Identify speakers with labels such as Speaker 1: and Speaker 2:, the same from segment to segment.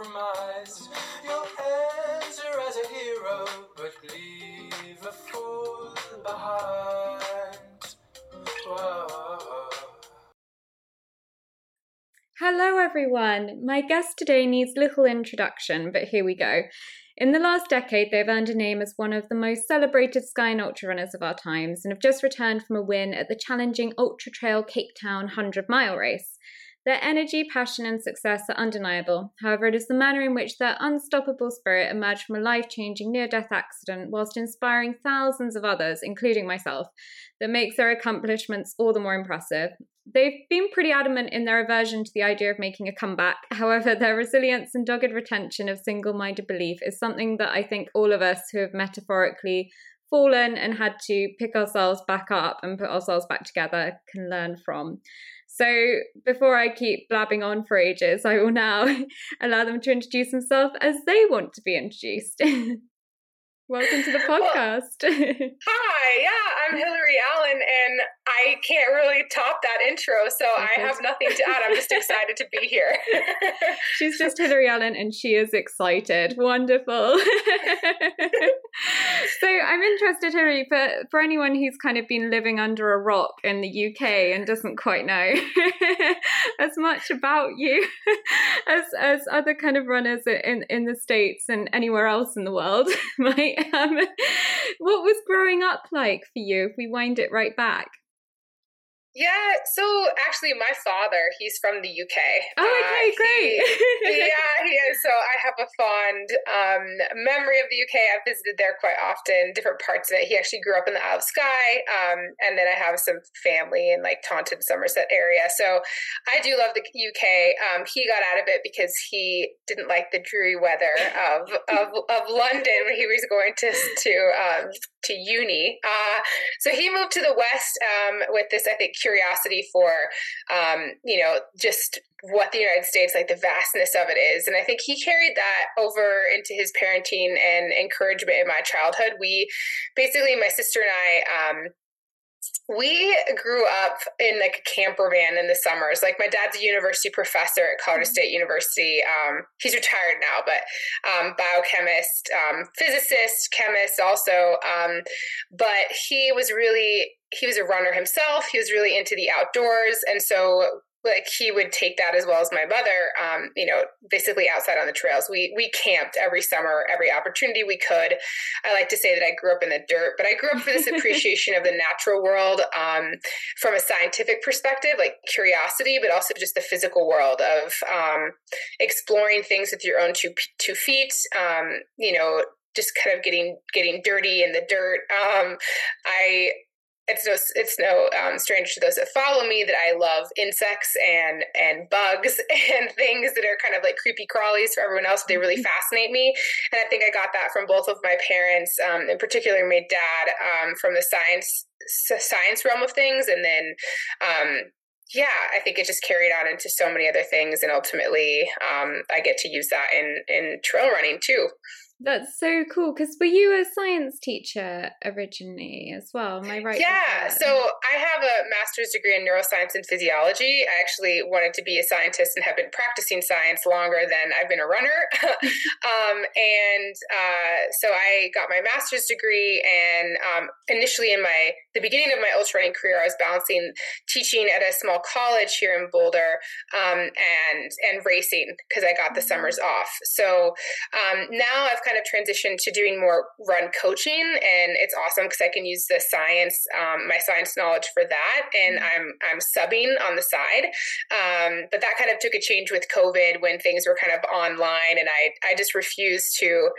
Speaker 1: compromise. Your answer as a hero, but leave a fool behind. Whoa. Hello, everyone. My guest today needs little introduction, but here we go. In the last decade, they've earned a name as one of the most celebrated sky and ultra runners of our times and have just returned from a win at the challenging Ultra Trail Cape Town 100 mile race. Their energy, passion, and success are undeniable. However, it is the manner in which their unstoppable spirit emerged from a life changing near death accident whilst inspiring thousands of others, including myself, that makes their accomplishments all the more impressive. They've been pretty adamant in their aversion to the idea of making a comeback. However, their resilience and dogged retention of single minded belief is something that I think all of us who have metaphorically fallen and had to pick ourselves back up and put ourselves back together can learn from. So before I keep blabbing on for ages, I will now allow them to introduce themselves as they want to be introduced. Welcome to the podcast.
Speaker 2: Hi, yeah, I'm Hillary Allen, and I can't really top that intro, so I have nothing to add. I'm just excited to be here.
Speaker 1: She's just Hillary Allen, and she is excited. Wonderful. so I'm interested, Hillary, for, for anyone who's kind of been living under a rock in the UK and doesn't quite know as much about you as as other kind of runners in in the states and anywhere else in the world might um, what was growing up like for you if we wind it right back?
Speaker 2: Yeah, so actually, my father, he's from the UK.
Speaker 1: Oh, okay, uh, great.
Speaker 2: He, yeah, he is. So I have a fond um, memory of the UK. I've visited there quite often, different parts of it. He actually grew up in the Isle of Skye. Um, and then I have some family in like Taunton, Somerset area. So I do love the UK. Um, he got out of it because he didn't like the dreary weather of, of, of London when he was going to, to, um, to uni. Uh, so he moved to the West um, with this, I think, curiosity for, um, you know, just what the United States, like the vastness of it is. And I think he carried that over into his parenting and encouragement in my childhood. We basically, my sister and I, um, we grew up in like a camper van in the summers. Like my dad's a university professor at Colorado mm-hmm. State University. Um, he's retired now, but um, biochemist, um, physicist, chemist also. Um, but he was really he was a runner himself. He was really into the outdoors, and so like he would take that as well as my mother um, you know basically outside on the trails. We we camped every summer every opportunity we could. I like to say that i grew up in the dirt but i grew up for this appreciation of the natural world um, from a scientific perspective like curiosity but also just the physical world of um, exploring things with your own two two feet um, you know just kind of getting getting dirty in the dirt. Um, i it's no it's no um, strange to those that follow me that I love insects and and bugs and things that are kind of like creepy crawlies for everyone else. They really mm-hmm. fascinate me, and I think I got that from both of my parents, um, in particular my dad, um, from the science science realm of things, and then. Um, yeah, I think it just carried on into so many other things, and ultimately, um, I get to use that in in trail running too.
Speaker 1: That's so cool. Because were you a science teacher originally as well? Am I right?
Speaker 2: Yeah. So I have a master's degree in neuroscience and physiology. I actually wanted to be a scientist and have been practicing science longer than I've been a runner. um, and uh, so I got my master's degree, and um, initially in my the beginning of my ultra running career, I was balancing teaching at a small college here in Boulder um, and and racing because I got the summers mm-hmm. off. So um, now I've kind of transitioned to doing more run coaching, and it's awesome because I can use the science, um, my science knowledge for that, and mm-hmm. I'm I'm subbing on the side. Um, but that kind of took a change with COVID when things were kind of online, and I I just refused to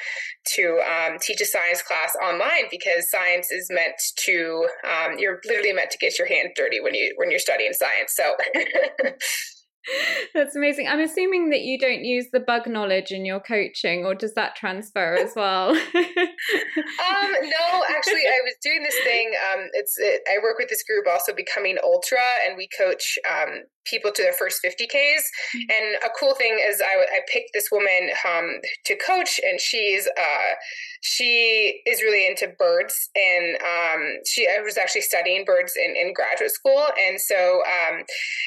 Speaker 2: to um, teach a science class online because science is meant to um, you're literally meant to get your hands dirty when you when you're studying science. So.
Speaker 1: That's amazing. I'm assuming that you don't use the bug knowledge in your coaching, or does that transfer as well? um,
Speaker 2: no, actually, I was doing this thing. Um, it's it, I work with this group, also becoming ultra, and we coach um, people to their first 50Ks. Mm-hmm. And a cool thing is I, I picked this woman um, to coach and she's, uh, she is really into birds and um, she I was actually studying birds in, in graduate school. And so, um,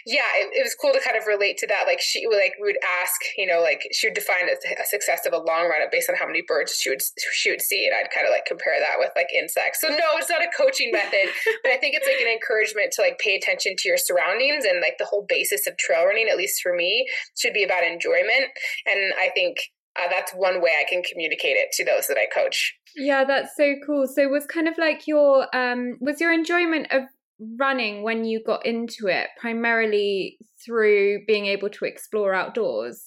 Speaker 2: yeah, it, it, was cool to kind of relate to that. Like she would like, we would ask, you know, like she would define a, a success of a long run based on how many birds she would, she would see. And I'd kind of like compare that with like insects. So no, it's not a coaching method, but I think it's like an encouragement to like pay attention to your surroundings and like the whole basis of trail running, at least for me, should be about enjoyment. And I think uh, that's one way I can communicate it to those that I coach.
Speaker 1: Yeah, that's so cool. So was kind of like your um was your enjoyment of running when you got into it primarily through being able to explore outdoors?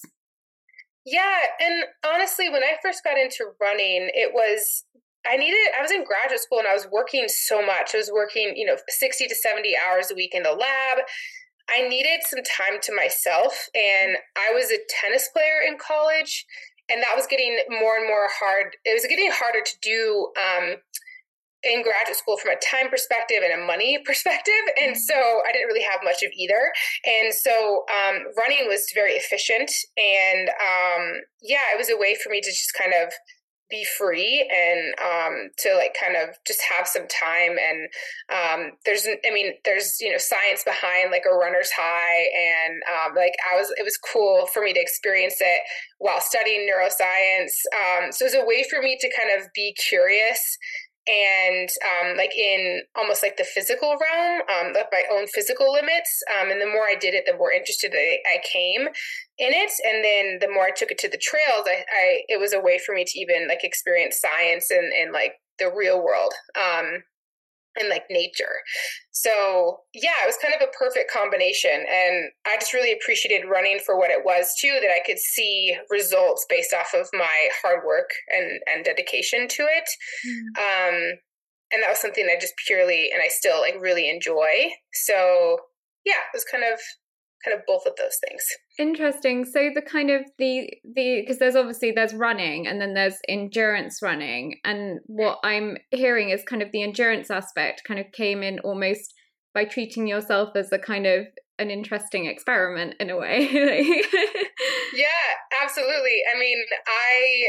Speaker 2: Yeah, and honestly, when I first got into running, it was I needed, I was in graduate school and I was working so much. I was working, you know, 60 to 70 hours a week in the lab. I needed some time to myself. And I was a tennis player in college, and that was getting more and more hard. It was getting harder to do um, in graduate school from a time perspective and a money perspective. And mm-hmm. so I didn't really have much of either. And so um, running was very efficient. And um, yeah, it was a way for me to just kind of be free and um, to like kind of just have some time and um, there's i mean there's you know science behind like a runner's high and um, like i was it was cool for me to experience it while studying neuroscience um, so it was a way for me to kind of be curious and um, like in almost like the physical realm, um, like my own physical limits. Um, and the more I did it, the more interested I, I, came in it. And then the more I took it to the trails, I, I it was a way for me to even like experience science and, and like the real world. Um, and like nature. So yeah, it was kind of a perfect combination. And I just really appreciated running for what it was too, that I could see results based off of my hard work and, and dedication to it. Mm. Um, and that was something I just purely and I still like really enjoy. So yeah, it was kind of kind of both of those things.
Speaker 1: Interesting. So the kind of the the because there's obviously there's running and then there's endurance running. And what mm. i'm hearing is kind of the endurance aspect kind of came in almost by treating yourself as a kind of an interesting experiment in a way.
Speaker 2: Yeah absolutely. I mean i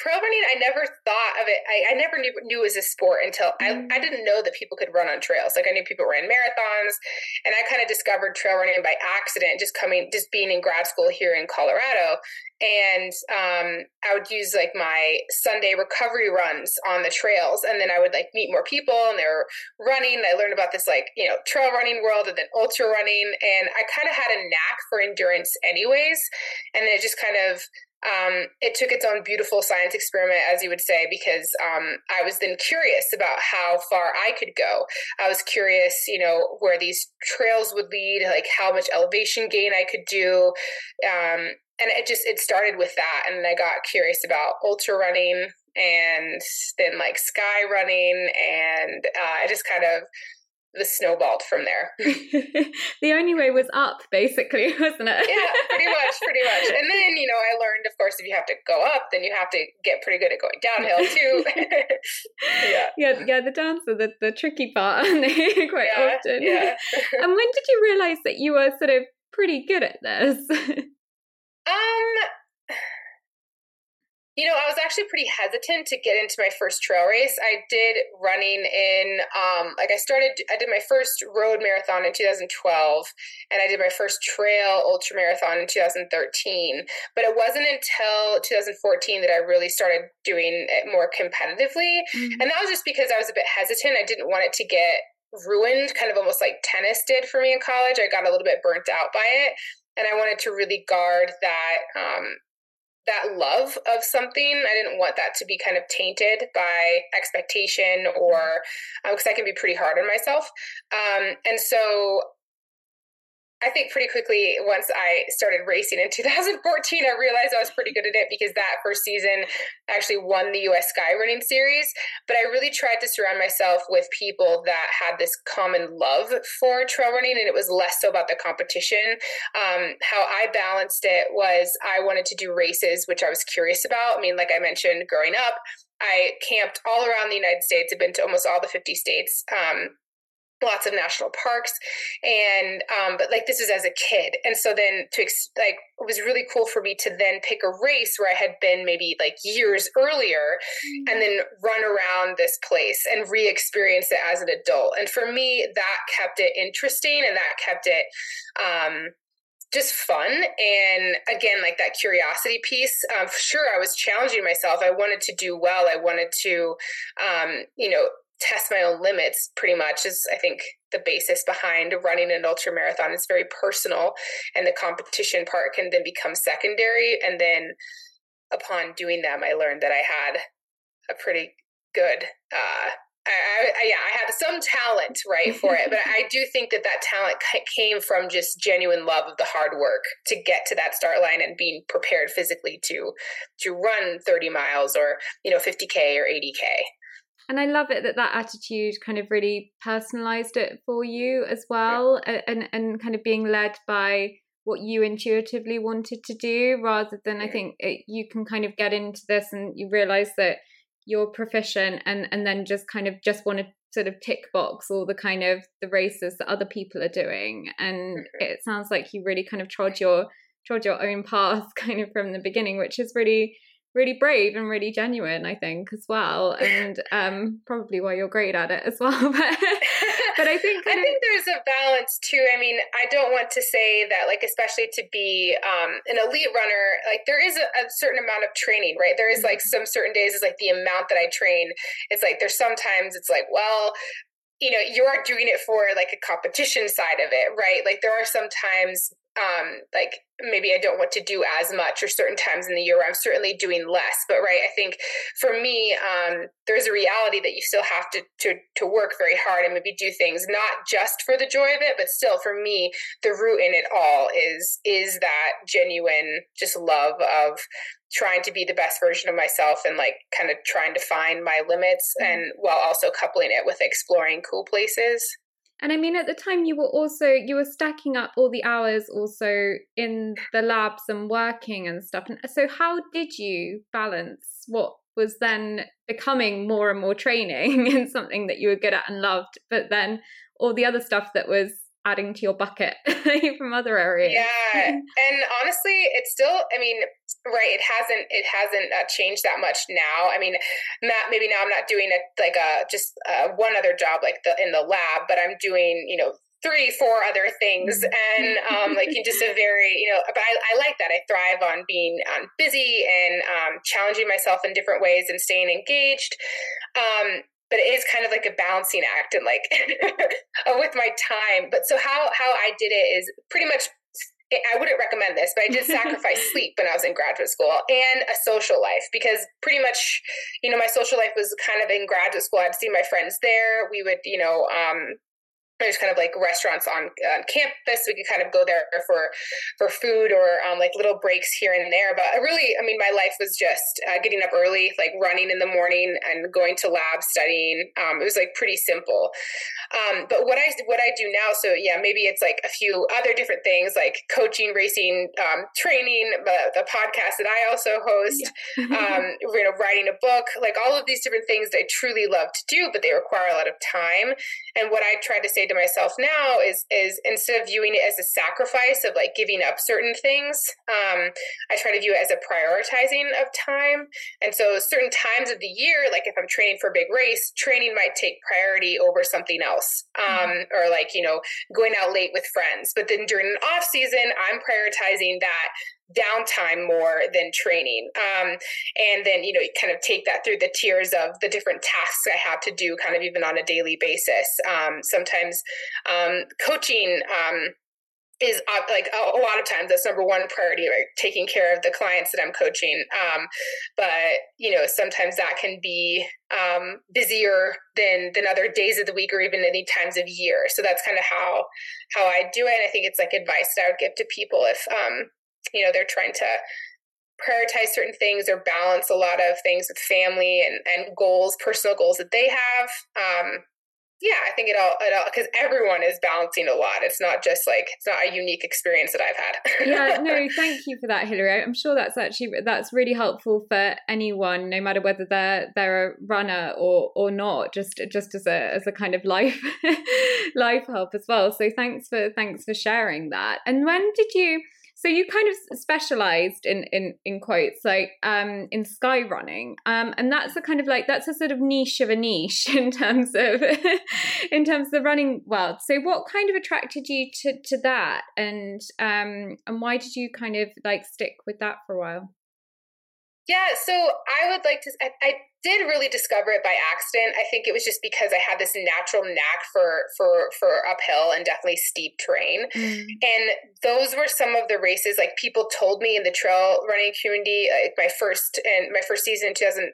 Speaker 2: trail running i never thought of it. I, I never knew, knew it was a sport until I, I mm. didn't know that people could run on trails. Like i knew people ran marathons and i kind of discovered trail running by accident just coming just being in grad school here in colorado. And um, i would use like my sunday recovery runs on the trails and then i would like meet more people and they were running. I learned about this like you know trail running world and then ultra running and i kind of had a knack for endurance anyways. And it just kind of um, it took its own beautiful science experiment, as you would say, because um, I was then curious about how far I could go. I was curious, you know, where these trails would lead, like how much elevation gain I could do. Um, and it just it started with that, and I got curious about ultra running, and then like sky running, and uh, I just kind of the snowballed from there.
Speaker 1: the only way was up, basically, wasn't it?
Speaker 2: yeah, pretty much, pretty much. And then, you know, I learned, of course, if you have to go up, then you have to get pretty good at going downhill too.
Speaker 1: yeah, yeah, yeah. The are the, the tricky part, quite yeah, often. Yeah. and when did you realize that you were sort of pretty good at this?
Speaker 2: um, You know, I was actually pretty hesitant to get into my first trail race. I did running in, um, like I started, I did my first road marathon in 2012, and I did my first trail ultra marathon in 2013. But it wasn't until 2014 that I really started doing it more competitively. Mm-hmm. And that was just because I was a bit hesitant. I didn't want it to get ruined, kind of almost like tennis did for me in college. I got a little bit burnt out by it. And I wanted to really guard that um, that love of something. I didn't want that to be kind of tainted by expectation or because um, I can be pretty hard on myself. Um, and so I think pretty quickly once I started racing in 2014, I realized I was pretty good at it because that first season actually won the US Sky Running Series. But I really tried to surround myself with people that had this common love for trail running, and it was less so about the competition. Um, how I balanced it was I wanted to do races, which I was curious about. I mean, like I mentioned, growing up, I camped all around the United States. I've been to almost all the 50 states. Um, lots of national parks and um but like this was as a kid. And so then to like it was really cool for me to then pick a race where i had been maybe like years earlier mm-hmm. and then run around this place and re-experience it as an adult. And for me that kept it interesting and that kept it um just fun. And again like that curiosity piece um, sure i was challenging myself. I wanted to do well. I wanted to um, you know test my own limits pretty much is i think the basis behind running an ultra marathon it's very personal and the competition part can then become secondary and then upon doing them i learned that i had a pretty good uh, I, I, yeah, I had some talent, right, for it. But I do think that that talent came from just genuine love of the hard work to get to that start line and being prepared physically to to run 30 miles or you know 50k or 80k.
Speaker 1: And I love it that that attitude kind of really personalized it for you as well, and and kind of being led by what you intuitively wanted to do, rather than I think it, you can kind of get into this and you realize that you're proficient, and and then just kind of just want to sort of tick box all the kind of the races that other people are doing, and mm-hmm. it sounds like you really kind of trod your trod your own path kind of from the beginning, which is really really brave and really genuine i think as well and um probably why you're great at it as well but but i think
Speaker 2: i think there's a balance too. I mean i don't want to say that like especially to be um an elite runner like there is a, a certain amount of training right? There is like mm-hmm. some certain days is like the amount that i train. It's like there's sometimes it's like well you know you are doing it for like a competition side of it right? Like there are sometimes um like maybe i don't want to do as much or certain times in the year where i'm certainly doing less but right i think for me um there's a reality that you still have to to to work very hard and maybe do things not just for the joy of it but still for me the root in it all is is that genuine just love of trying to be the best version of myself and like kind of trying to find my limits mm-hmm. and while also coupling it with exploring cool places
Speaker 1: and I mean, at the time, you were also you were stacking up all the hours also in the labs and working and stuff. And so, how did you balance what was then becoming more and more training and something that you were good at and loved, but then all the other stuff that was adding to your bucket from other areas.
Speaker 2: Yeah, and honestly, it's still. I mean, right? It hasn't. It hasn't uh, changed that much now. I mean, not maybe now I'm not doing it like a just uh, one other job like the in the lab, but I'm doing you know three, four other things, mm-hmm. and um, like just a very, you know, but I, I, like that. I thrive on being um, busy and um, challenging myself in different ways and staying engaged. Um, but it is kind of like a balancing act and like with my time. But so how how I did it is pretty much I wouldn't recommend this, but I did sacrifice sleep when I was in graduate school and a social life because pretty much, you know, my social life was kind of in graduate school. I'd see my friends there. We would, you know, um, there's kind of like restaurants on, on campus. We could kind of go there for for food or um, like little breaks here and there. But really, I mean, my life was just uh, getting up early, like running in the morning and going to lab studying. Um, it was like pretty simple. Um, but what I what I do now, so yeah, maybe it's like a few other different things like coaching, racing, um, training, the, the podcast that I also host, yeah. um, you know, writing a book, like all of these different things that I truly love to do, but they require a lot of time. And what I try to say to myself now is is instead of viewing it as a sacrifice of like giving up certain things, um, I try to view it as a prioritizing of time. And so certain times of the year, like if I'm training for a big race, training might take priority over something else. Um, mm-hmm. or like, you know, going out late with friends. But then during an off season, I'm prioritizing that downtime more than training. Um, and then, you know, you kind of take that through the tiers of the different tasks I have to do kind of even on a daily basis. Um, sometimes um, coaching um, is uh, like a, lot of times that's number one priority right taking care of the clients that i'm coaching um, but you know sometimes that can be um, busier than than other days of the week or even any times of year so that's kind of how how i do it i think it's like advice that i would give to people if um, you know they're trying to prioritize certain things or balance a lot of things with family and, and goals personal goals that they have. Um, yeah i think it all it all because everyone is balancing a lot. It's not just like it's not a unique experience that i've had.
Speaker 1: Yeah no thank you for that hillary. I'm sure that's actually that's really helpful for anyone no matter whether they're they're a runner or or not just just as a as a kind of life life help as well. So thanks for thanks for sharing that. And when did you so you kind of specialized in in in quotes like um in sky running um and that's a kind of like that's a sort of niche of a niche in terms of in terms of the running world. So what kind of attracted you to to that? And um and why did you kind of like stick with that for a while?
Speaker 2: Yeah so i would like to I, I did really discover it by accident. I think it was just because I had this natural knack for for for uphill and definitely steep terrain. Mm. And those were some of the races like people told me in the trail running community like my first and my first season in 2014,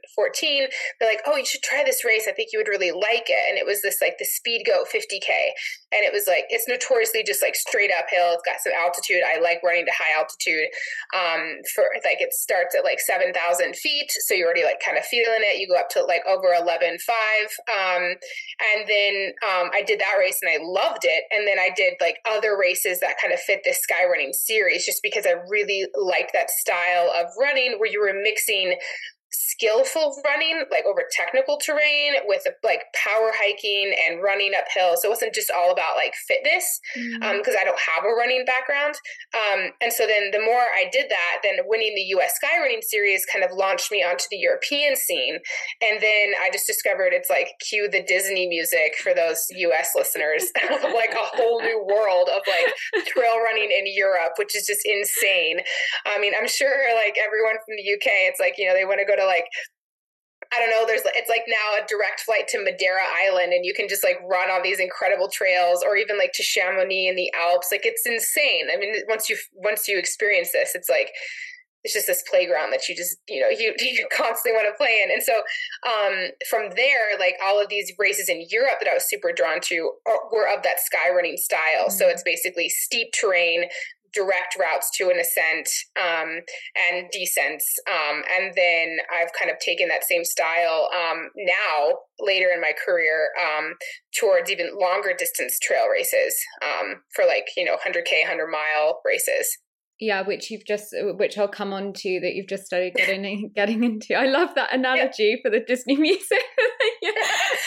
Speaker 2: they're like, "Oh, you should try this race. I think you would really like it." And it was this like the Speedgoat 50K. And it was like it's notoriously just like straight uphill. It's got some altitude. I like running to high altitude. Um for like it starts at like 7,000 feet, so you're already like kind of feeling it you go up to like over 11 5 um, and then um, i did that race and i loved it and then i did like other races that kind of fit this sky running series just because i really liked that style of running where you were mixing skillful running, like over technical terrain with like power hiking and running uphill. So it wasn't just all about like fitness because mm-hmm. um, I don't have a running background. Um, and so then the more I did that, then winning the US Sky Running Series kind of launched me onto the European scene. And then I just discovered it's like cue the Disney music for those US listeners, like a whole new world of like trail running in Europe, which is just insane. I mean, I'm sure like everyone from the UK, it's like, you know, they want to go to like I don't know, there's it's like now a direct flight to Madeira Island and you can just like run on these incredible trails or even like to Chamonix in the Alps. Like it's insane. I mean, once you once you experience this, it's like it's just this playground that you just you know you you constantly want to play in and so um, from there like all of these races in europe that i was super drawn to were of that sky running style mm-hmm. so it's basically steep terrain direct routes to an ascent um, and descents. Um, and then I've kind of taken that same style um, now, later in my career, um, towards even longer distance trail races um, for like, you know, 100K, 100 mile races
Speaker 1: yeah which you've just uh, which i'll come on to that you've just started getting getting into i love that analogy yeah. for the disney music
Speaker 2: yeah.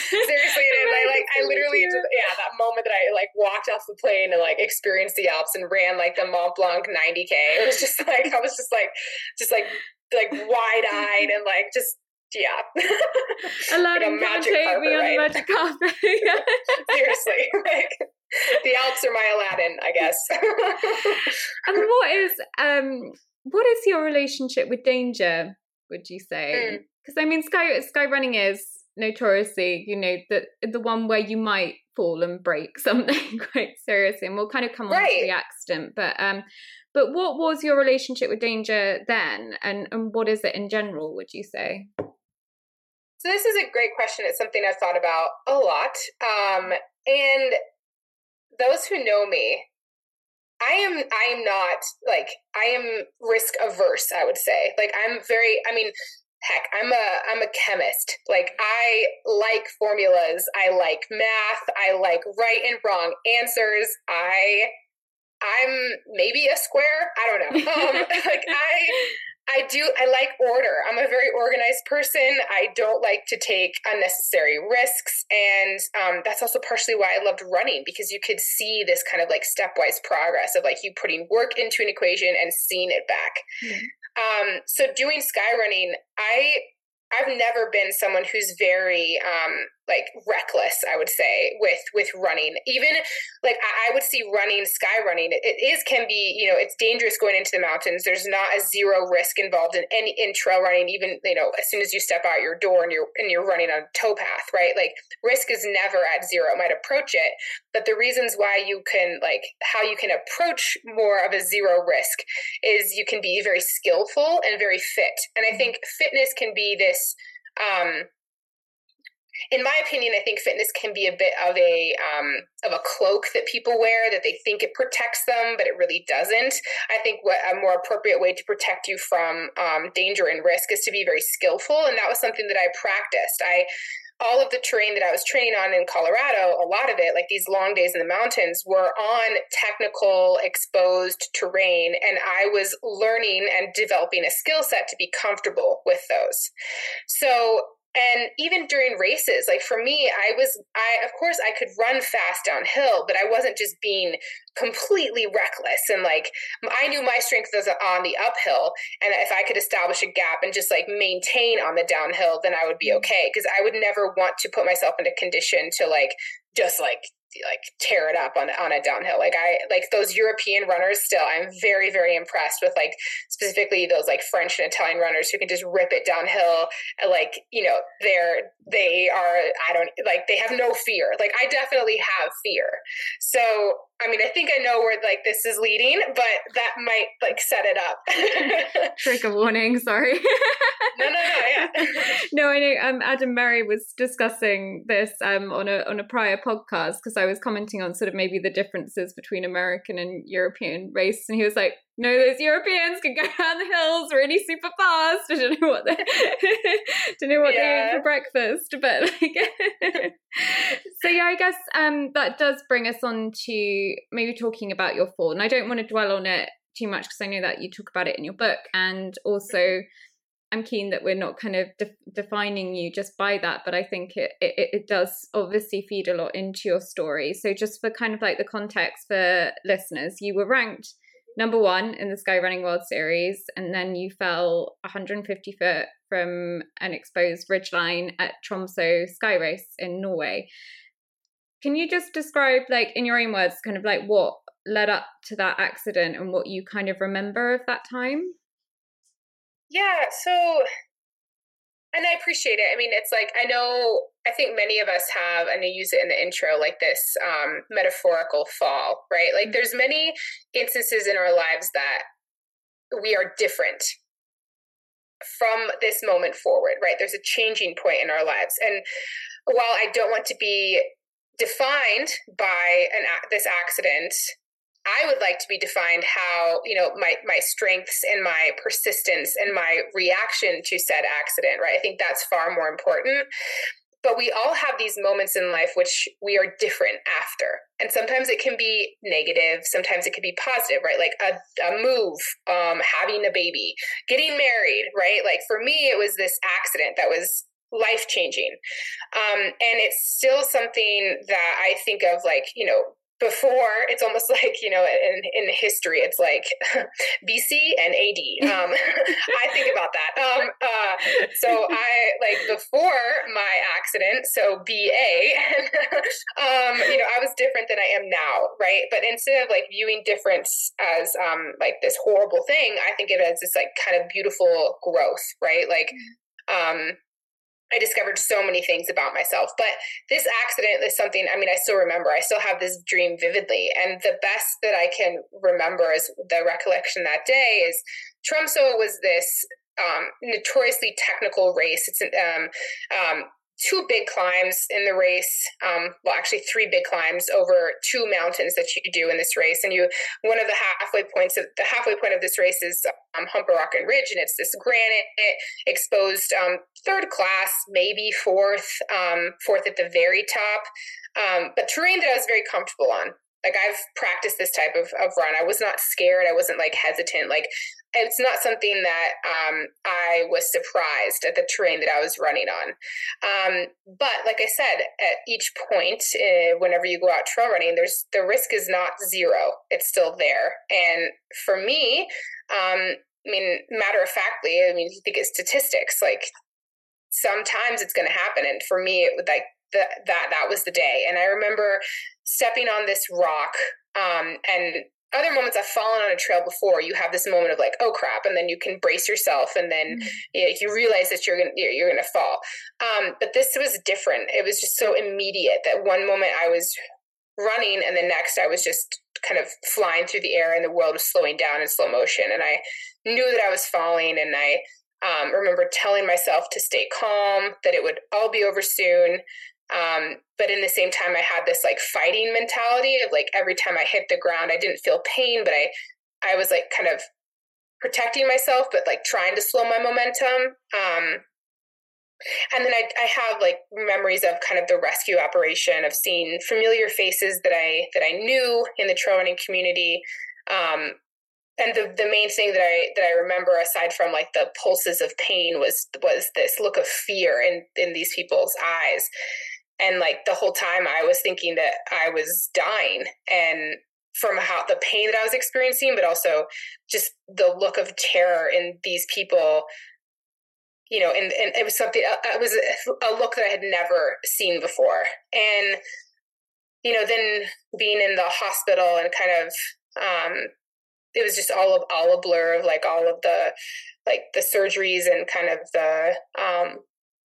Speaker 2: seriously it is i like i literally just, yeah that moment that i like walked off the plane and like experienced the alps and ran like the mont blanc 90k it was just like i was just like just like like wide-eyed and like just yeah.
Speaker 1: Aladdin like can't take me on the magic carpet.
Speaker 2: Seriously. Like, the Alps are my Aladdin, I guess.
Speaker 1: and what is um what is your relationship with danger, would you say? Because mm. I mean sky sky running is notoriously, you know, the the one where you might fall and break something quite seriously. And we'll kind of come on right. to the accident. But um but what was your relationship with danger then and, and what is it in general, would you say?
Speaker 2: So this is a great question. It's something I've thought about a lot. Um, and those who know me, I am I am not like I am risk averse, I would say. Like I'm very I mean, heck, I'm a I'm a chemist. Like I like formulas, I like math, I like right and wrong answers. I I'm maybe a square. I don't know. Um, like I I do. I like order. I'm a very organized person. I don't like to take unnecessary risks, and um, that's also partially why I loved running because you could see this kind of like stepwise progress of like you putting work into an equation and seeing it back. Mm-hmm. Um, so doing sky running, I I've never been someone who's very um, like reckless i would say with with running. Even like i would see running sky running. It is can be you know it's dangerous going into the mountains. There's not a zero risk involved in any in trail running even you know as soon as you step out your door and you're and you're running on a towpath right? Like risk is never at zero. It might approach it but the reasons why you can like how you can approach more of a zero risk is you can be very skillful and very fit. And i think fitness can be this um in my opinion, I think fitness can be a bit of a um, of a cloak that people wear that they think it protects them, but it really doesn't. I think what a more appropriate way to protect you from um, danger and risk is to be very skillful, and that was something that I practiced. I all of the terrain that I was training on in Colorado, a lot of it, like these long days in the mountains, were on technical, exposed terrain. And I was learning and developing a skill set to be comfortable with those. So and even during races like for me i was i of course i could run fast downhill but i wasn't just being completely reckless. And like i knew my strength was on the uphill. And if i could establish a gap and just like maintain on the downhill then i would be mm-hmm. okay. Because i would never want to put myself into condition to like just like like tear it up on on a downhill. Like I like those European runners still I'm very very impressed with like specifically those like French and Italian runners who can just rip it downhill like you know they're they are I don't like they have no fear. Like I definitely have fear. So I mean I think I know where like this is leading, but that might like set it up.
Speaker 1: Trick of warning, sorry.
Speaker 2: no no no yeah.
Speaker 1: no I know um Adam Merry was discussing this um on a on a prior podcast because I was commenting on sort of maybe the differences between American and European race, and he was like, "No, those Europeans can go down the hills really super fast. I don't know what they don't know what yeah. they eat for breakfast, but like, so yeah, I guess um, that does bring us on to maybe talking about your fall, and I don't want to dwell on it too much because I know that you talk about it in your book, and also I'm keen that we're not kind of de- defining you just by that, but I think it, it, it does obviously feed a lot into your story. So just for kind of like the context for listeners, you were ranked number one in the Skyrunning World Series, and then you fell 150 foot from an exposed ridgeline at Tromso Sky Race in Norway. Can you just describe, like in your own words, kind of like what led up to that accident and what you kind of remember of that time?
Speaker 2: Yeah, so and I appreciate it. I mean, it's like I know I think many of us have, and I use it in the intro, like this um, metaphorical fall, right? Like mm-hmm. there's many instances in our lives that we are different from this moment forward, right? There's a changing point in our lives, and while I don't want to be defined by an this accident I would like to be defined how, you know, my my strengths and my persistence and my reaction to said accident, right? I think that's far more important. But we all have these moments in life which we are different after. And sometimes it can be negative, sometimes it can be positive, right? Like a, a move, um, having a baby, getting married, right? Like for me, it was this accident that was life changing. Um, and it's still something that I think of like, you know, before it's almost like you know in, in history it's like bc and ad um, i think about that. Um, uh, so i like before my accident so ba um, you know i was different than i am now right? But instead of like viewing difference as um, like this horrible thing i think of it as this like kind of beautiful growth right? Like um I discovered so many things about myself. But this accident is something, I mean, I still remember. I still have this dream vividly. And the best that I can remember is the recollection that day is Tromso was this um, notoriously technical race. It's um, um, two big climbs in the race. Um, well, actually, three big climbs over two mountains that you do in this race. And you, one of the halfway points of the halfway point of this race is um, and Ridge, and it's this granite exposed um, third class, maybe fourth, um, fourth at the very top, um, but terrain that I was very comfortable on like I've practiced this type of, of run. I was not scared. I wasn't like hesitant. Like it's not something that um, I was surprised at the terrain that I was running on. Um, but like I said, at each point, uh, whenever you go out trail running, there's the risk is not zero; it's still there. And for me, um, I mean, matter of factly, I mean, you think of statistics, like sometimes it's going to happen. And for me, it would like the, that that was the day. And I remember stepping on this rock um, and other moments I've fallen on a trail before, you have this moment of like, oh crap, and then you can brace yourself, and then mm-hmm. you, know, you, realize that you're gonna you're, you're gonna fall. Um, but this was different. It was just so immediate that one moment I was running, and the next I was just kind of flying through the air, and the world was slowing down in slow motion, and I knew that I was falling, and I um, remember telling myself to stay calm, that it would all be over soon. Um, but in the same time, I had this like fighting mentality of like every time I hit the ground, I didn't feel pain, but I, I was like kind of protecting myself, but like trying to slow my momentum. Um, and then I, I have like memories of kind of the rescue operation of seeing familiar faces that I that I knew in the trail running community. Um, and the, the main thing that I that I remember aside from like the pulses of pain was was this look of fear in in these people's eyes and like the whole time i was thinking that i was dying. And from how the pain that i was experiencing but also just the look of terror in these people you know and, and it was something uh, it was a, look that i had never seen before. And you know then being in the hospital and kind of um it was just all of all a blur of like all of the like the surgeries and kind of the um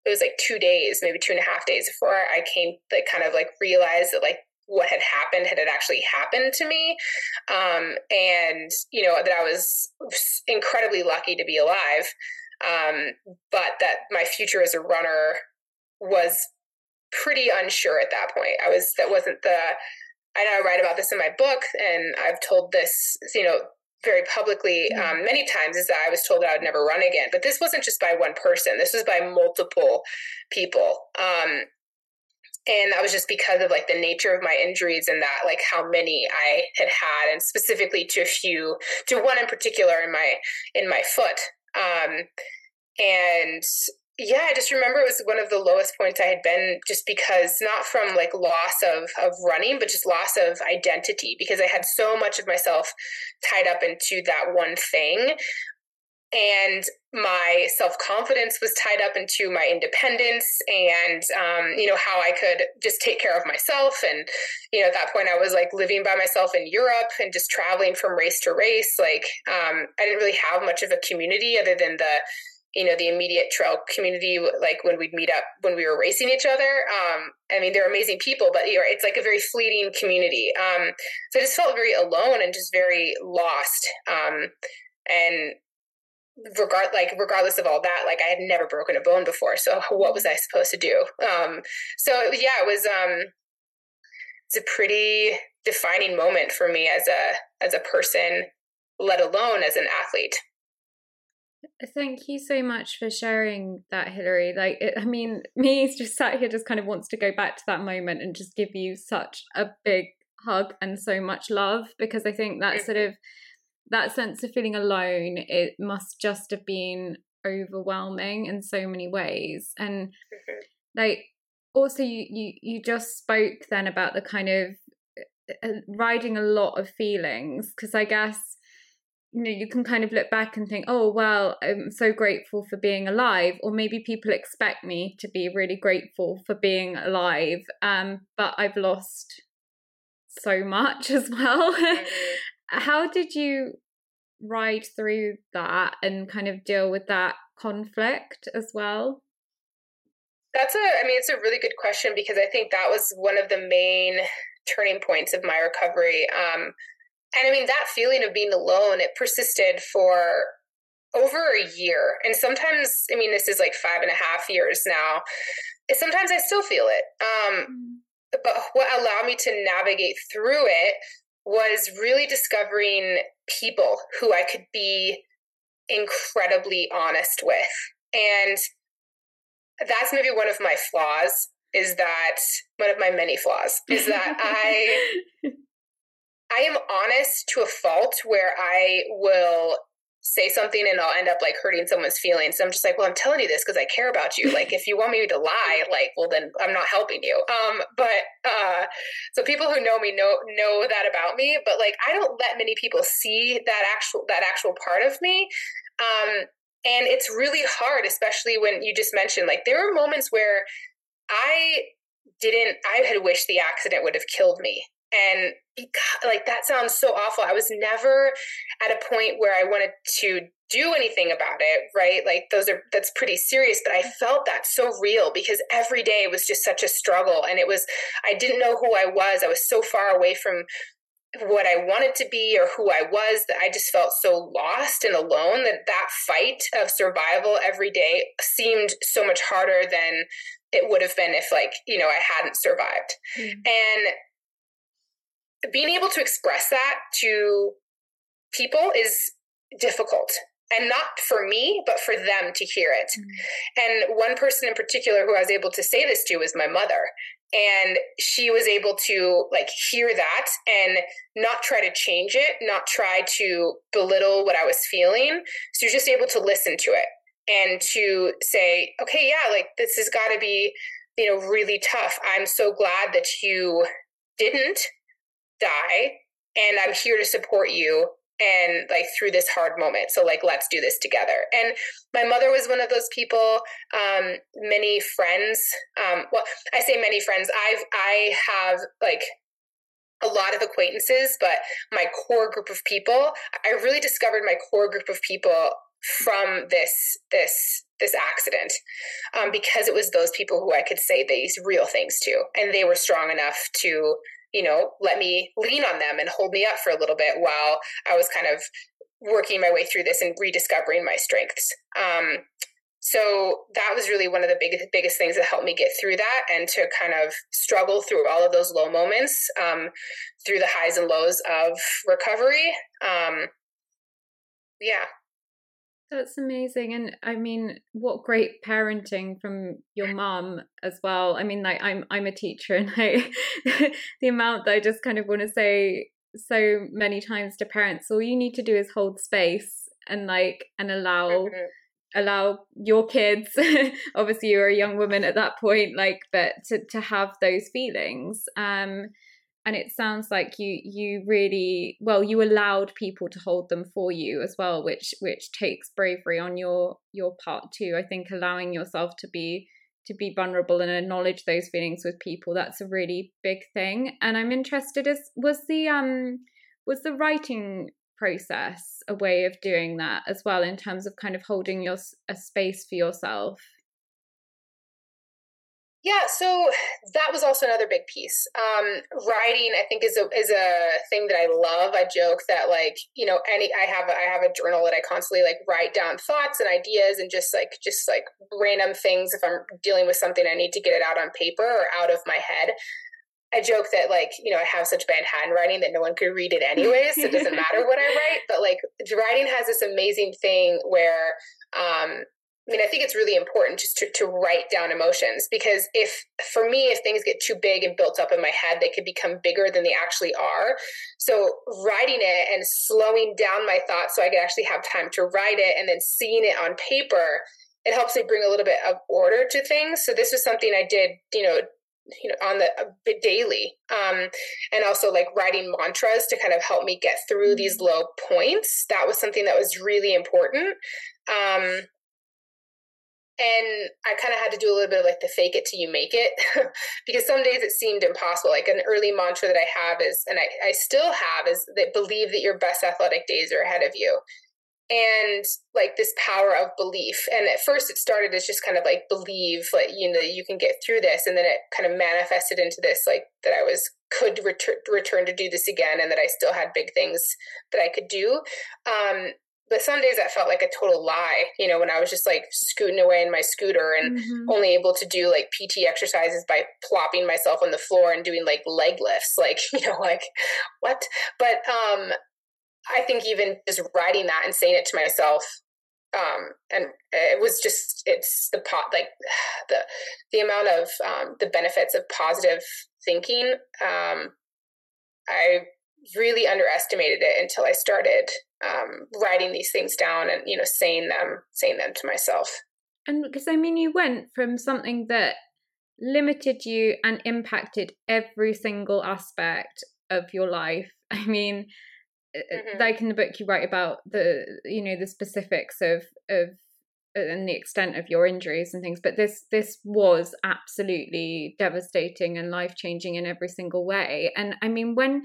Speaker 2: it was like two days, maybe two and a half days before I came, like kind of like realized that like what had happened had it actually happened to me. Um, and, you know, that I was incredibly lucky to be alive. Um, but that my future as a runner was pretty unsure at that point. I was, that wasn't the, I know I write about this in my book and I've told this, you know, very publicly um, many times is that I was told that I would never run again. But this wasn't just by one person. This was by multiple people. Um, and that was just because of like the nature of my injuries and that like how many I had had, and specifically to a few, to one in particular in my in my foot. Um, and yeah, I just remember it was one of the lowest points I had been just because not from like loss of of running, but just loss of identity because I had so much of myself tied up into that one thing. And my self confidence was tied up into my independence and, um, you know, how I could just take care of myself. And, you know, at that point, I was like living by myself in Europe and just traveling from race to race. Like, um, I didn't really have much of a community other than the, you know the immediate trail community like when we'd meet up when we were racing each other um, i mean they're amazing people but you know, it's like a very fleeting community um, so i just felt very alone and just very lost um, and regard like regardless of all that like i had never broken a bone before so what was i supposed to do? Um, so yeah it was um it's a pretty defining moment for me as a as a person let alone as an athlete
Speaker 1: Thank you so much for sharing that, Hillary. Like, it, I mean, me just sat here just kind of wants to go back to that moment and just give you such a big hug and so much love because I think that sort of that sense of feeling alone it must just have been overwhelming in so many ways and like also you you you just spoke then about the kind of uh, uh, riding a lot of feelings because I guess you know you can kind of look back and think oh well i'm so grateful for being alive or maybe people expect me to be really grateful for being alive um but i've lost so much as well. How did you ride through that and kind of deal with that conflict as well?
Speaker 2: That's a i mean it's a really good question because i think that was one of the main turning points of my recovery. Um and I mean, that feeling of being alone, it persisted for over a year. And sometimes, I mean, this is like five and a half years now. Sometimes I still feel it. Um, mm. but what allowed me to navigate through it was really discovering people who I could be incredibly honest with. And that's maybe one of my flaws is that one of my many flaws is that I I am honest to a fault where I will say something and I'll end up like hurting someone's feelings. So I'm just like, well, I'm telling you this because I care about you. Like, if you want me to lie, like, well, then I'm not helping you. Um, but uh, so people who know me know know that about me. But like, I don't let many people see that actual that actual part of me. Um, and it's really hard, especially when you just mentioned like there were moments where I didn't. I had wished the accident would have killed me and like that sounds so awful. I was never at a point where I wanted to do anything about it, right? Like those are that's pretty serious, but I felt that so real because every day was just such a struggle and it was I didn't know who I was. I was so far away from what I wanted to be or who I was that I just felt so lost and alone that that fight of survival every day seemed so much harder than it would have been if like, you know, I hadn't survived. Mm. And being able to express that to people is difficult. And not for me but for them to hear it. Mm-hmm. and one person in particular who i was able to say this to was my mother. And she was able to like hear that and not try to change it not try to belittle what i was feeling. So you're just able to listen to it and to say okay yeah like this has got to be you know really tough. I'm so glad that you didn't die and I'm here to support you and like through this hard moment. So like let's do this together. And my mother was one of those people um many friends um well i say many friends. I've i have like a lot of acquaintances but my core group of people i really discovered my core group of people from this this this accident um, because it was those people who i could say these real things to and they were strong enough to you know, let me lean on them and hold me up for a little bit while I was kind of working my way through this and rediscovering my strengths. Um, so that was really one of the biggest biggest things that helped me get through that and to kind of struggle through all of those low moments um, through the highs and lows of recovery. Um, yeah,
Speaker 1: that's amazing. And I mean, what great parenting from your mom as well. I mean, like I'm I'm a teacher and I the amount that I just kind of want to say so many times to parents, all you need to do is hold space and like and allow mm-hmm. allow your kids obviously you're a young woman at that point like but to to have those feelings um and it sounds like you you really well you allowed people to hold them for you as well which which takes bravery on your your part too. I think allowing yourself to be to be vulnerable and acknowledge those feelings with people that's a really big thing. And i'm interested as was the um was the writing process a way of doing that as well in terms of kind of holding your a space for yourself
Speaker 2: yeah, so that was also another big piece. Um, writing, I think, is a is a thing that I love. I joke that like you know, any I have I have a journal that I constantly like write down thoughts and ideas and just like just like random things. If I'm dealing with something, I need to get it out on paper or out of my head. I joke that like you know I have such bad handwriting that no one could read it anyways. so it doesn't matter what I write. But like writing has this amazing thing where um, I mean, I think it's really important just to, to write down emotions because if, for me, if things get too big and built up in my head, they could become bigger than they actually are. So, writing it and slowing down my thoughts so I can actually have time to write it and then seeing it on paper, it helps me bring a little bit of order to things. So, this was something I did, you know, you know on the bit daily um and also like writing mantras to kind of help me get through these mm-hmm. low points that was something that was really important um and I kind of had to do a little bit of like the fake it till you make it because some days it seemed impossible. Like an early mantra that I have is, and I, I still have, is that believe that your best athletic days are ahead of you. And like this power of belief. And at first it started as just kind of like believe, like, you know, you can get through this. And then it kind of manifested into this, like that I was could return return to do this again and that I still had big things that I could do. Um, but some days that felt like a total lie, you know, when I was just like scooting away in my scooter and mm-hmm. only able to do like PT exercises by plopping myself on the floor and doing like leg lifts, like, you know, like what? But um I think even just writing that and saying it to myself um and it was just it's the pot like the the amount of um the benefits of positive thinking um I really underestimated it until I started um, writing these things down and you know saying them saying them to myself.
Speaker 1: And because I mean, you went from something that limited you and impacted every single aspect of your life. I mean, mm-hmm. like in the book you write about the you know the specifics of of and the extent of your injuries and things but this this was absolutely devastating and life changing in every single way and i mean when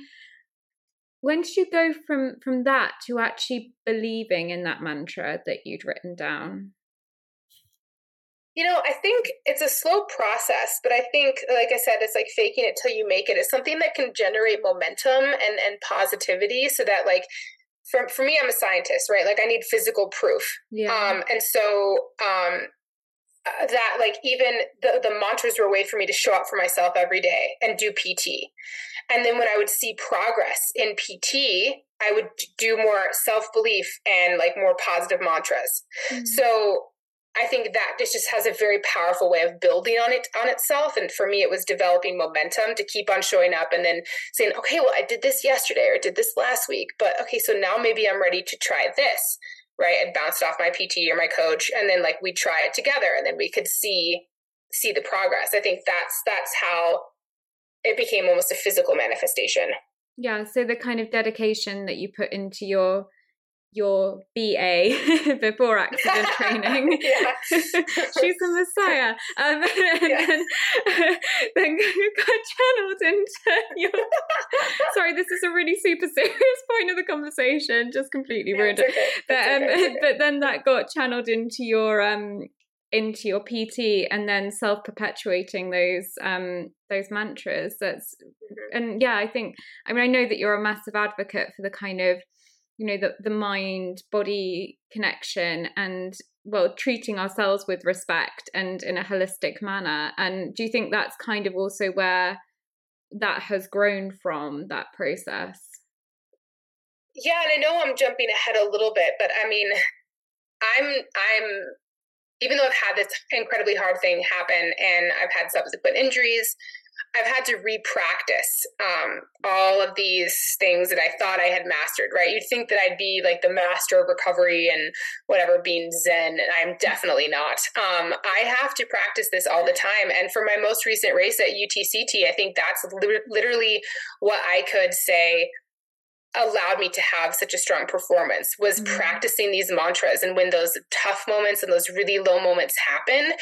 Speaker 1: when did you go from from that to actually believing in that mantra that you'd written down
Speaker 2: you know, I think it's a slow process, but I think, like I said, it's like faking it till you make it. It's something that can generate momentum and and positivity, so that like for for me, I'm a scientist, right? Like I need physical proof. Yeah. Um, and so um, that like even the the mantras were a way for me to show up for myself every day and do PT. And then when I would see progress in PT, I would do more self belief and like more positive mantras. Mm-hmm. So I think that this just has a very powerful way of building on it on itself. And for me, it was developing momentum to keep on showing up and then saying, okay, well, I did this yesterday or I did this last week, but okay, so now maybe I'm ready to try this. Right. And bounced off my PT or my coach. And then like we try it together and then we could see see the progress. I think that's that's how it became almost a physical manifestation.
Speaker 1: Yeah. So the kind of dedication that you put into your your BA before accident training. She's a messiah. Um, and then, then got channeled into your. Sorry, this is a really super serious point of the conversation. Just completely yeah, ruined it. But, um, okay. but then that got channeled into your um into your PT and then self perpetuating those um those mantras. That's mm-hmm. and yeah, I think I mean I know that you're a massive advocate for the kind of you know the the mind body connection and well treating ourselves with respect and in a holistic manner. And do you think that's kind of also where that has grown from that process?
Speaker 2: Yeah and i know i'm jumping ahead a little bit but i mean i'm i'm even though i've had this incredibly hard thing happen and i've had subsequent injuries I've had to re-practice um, all of these things that I thought I had mastered. Right? You'd think that I'd be like the master of recovery and whatever, being Zen, and I'm definitely not. Um, I have to practice this all the time. And for my most recent race at UTCT, I think that's li- literally what I could say allowed me to have such a strong performance was mm-hmm. practicing these mantras and when those tough moments and those really low moments happen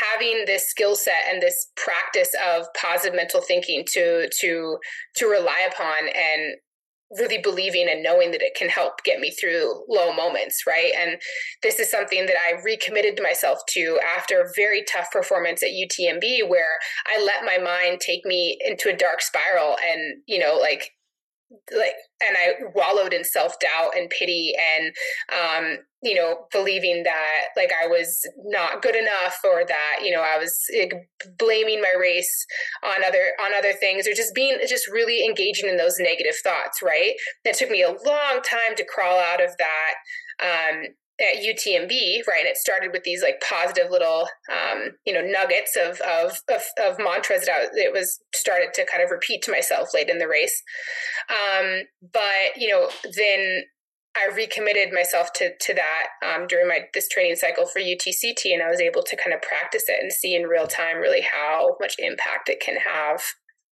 Speaker 2: having this skill set and this practice of positive mental thinking to to to rely upon and really believing and knowing that it can help get me through low moments right? And this is something that i recommitted myself to after a very tough performance at utmb where i let my mind take me into a dark spiral and you know like like and i wallowed in self-doubt and pity and um you know believing that like i was not good enough or that you know i was like, blaming my race on other on other things or just being just really engaging in those negative thoughts right? It took me a long time to crawl out of that um at UTMB, right? And it started with these like positive little, um, you know, nuggets of, of, of, of mantras that I, it was started to kind of repeat to myself late in the race. Um, but, you know, then I recommitted myself to, to that um, during my, this training cycle for UTCT. And I was able to kind of practice it and see in real time really how much impact it can have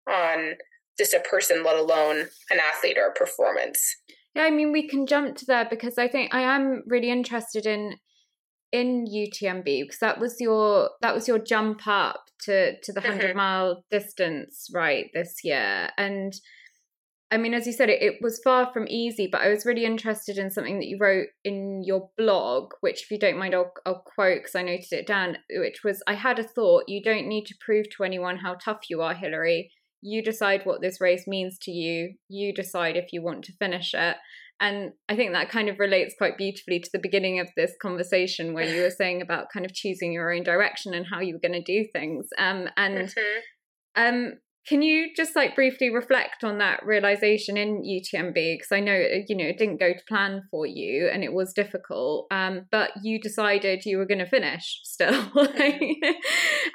Speaker 2: on just a person, let alone an athlete or a performance.
Speaker 1: Yeah, I mean, we can jump to there because I think I am really interested in in UTMB because that was your that was your jump up to to the 100 mm-hmm. mile distance right this year. And I mean as you said it, it was far from easy but I was really interested in something that you wrote in your blog which if you don't mind I'll, I'll quote because I noted it down which was I had a thought. You don't need to prove to anyone how tough you are Hillary you decide what this race means to you you decide if you want to finish it and i think that kind of relates quite beautifully to the beginning of this conversation where you were saying about kind of choosing your own direction and how you were going to do things um, and mm-hmm. um, can you just like briefly reflect on that realization in UTMB? Because I know you know it didn't go to plan for you and it was difficult, um, but you decided you were going to finish still.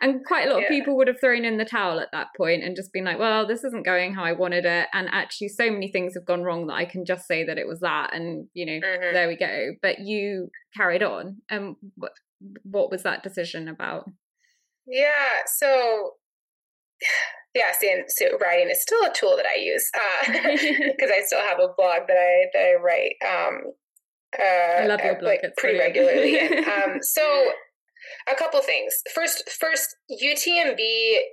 Speaker 1: and quite a lot of people would have thrown in the towel at that point and just been like, "Well, this isn't going how I wanted it." And actually, so many things have gone wrong that I can just say that it was that, and you know, mm-hmm. there we go. But you carried on, and what what was that decision about?
Speaker 2: Yeah, so yeah, and so writing is still a tool that I use because uh, I still have a blog that I that I write. Um,
Speaker 1: uh, I love your blog.
Speaker 2: Like pretty regularly. um, so a couple things. First, first UTMB.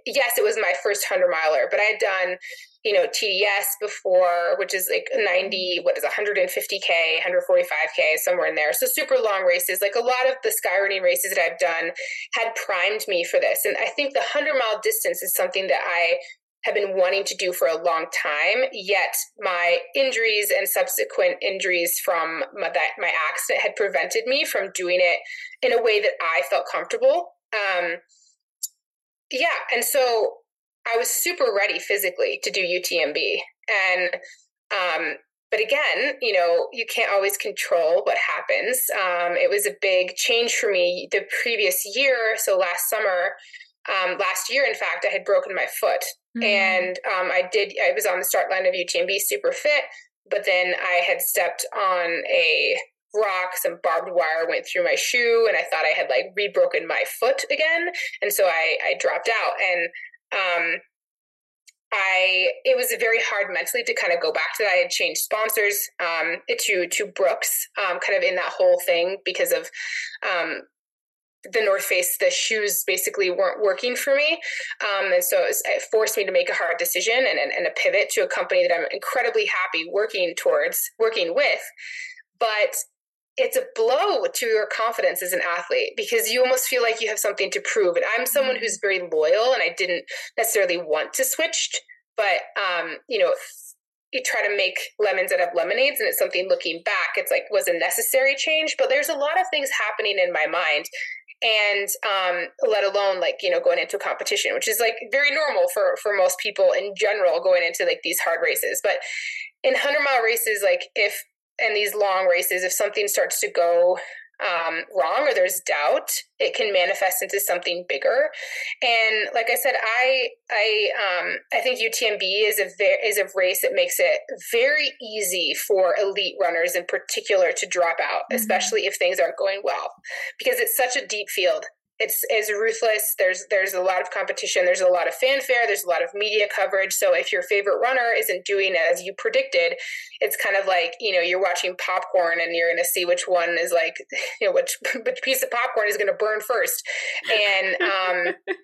Speaker 2: Yes, it was my first hundred miler, but I had done you know, TDS before, which is like 90, what is 150K, 145K, somewhere in there. So super long races. Like a lot of the sky running races that I've done had primed me for this. And I think the 100 mile distance is something that I have been wanting to do for a long time, yet my injuries and subsequent injuries from my, that, my accident had prevented me from doing it in a way that I felt comfortable. Um, yeah, and so I was super ready physically to do UTMB. And, um, but again, you know, you can't always control what happens. Um, it was a big change for me the previous year. So last summer, um, last year, in fact, I had broken my foot. Mm-hmm. And um, I did, I was on the start line of UTMB super fit, but then I had stepped on a rock, some barbed wire went through my shoe, and I thought I had like rebroken my foot again. And so I, I dropped out. And um, I it was very hard mentally to kind of go back to that. I had changed sponsors um, to to Brooks, um, kind of in that whole thing because of um, the North Face. The shoes basically weren't working for me, um, and so it, was, it, forced me to make a hard decision and, and, and a pivot to a company that I'm incredibly happy working towards, working with. But it's a blow to your confidence as an athlete because you almost feel like you have something to prove. And I'm someone who's very loyal and I didn't necessarily want to switch, but um, you know, you try to make lemons out of lemonades and it's something looking back, it's like was a necessary change, but there's a lot of things happening in my mind. And um, let alone like you know going into a competition, which is like very normal for for most people in general going into like these hard races. But in hundred mile races, like if in these long races, if something starts to go um, wrong or there's doubt, it can manifest into something bigger. And like I said, I I um, I think UTMB is a ver- is a race that makes it very easy for elite runners in particular to drop out, mm-hmm. especially if things aren't going well, because it's such a deep field it's is ruthless. There's there's a lot of competition. There's a lot of fanfare. There's a lot of media coverage. So if your favorite runner isn't doing as you predicted, it's kind of like you know you're watching popcorn and you're going to see which one is like you know which which piece of popcorn is going to burn first. And um,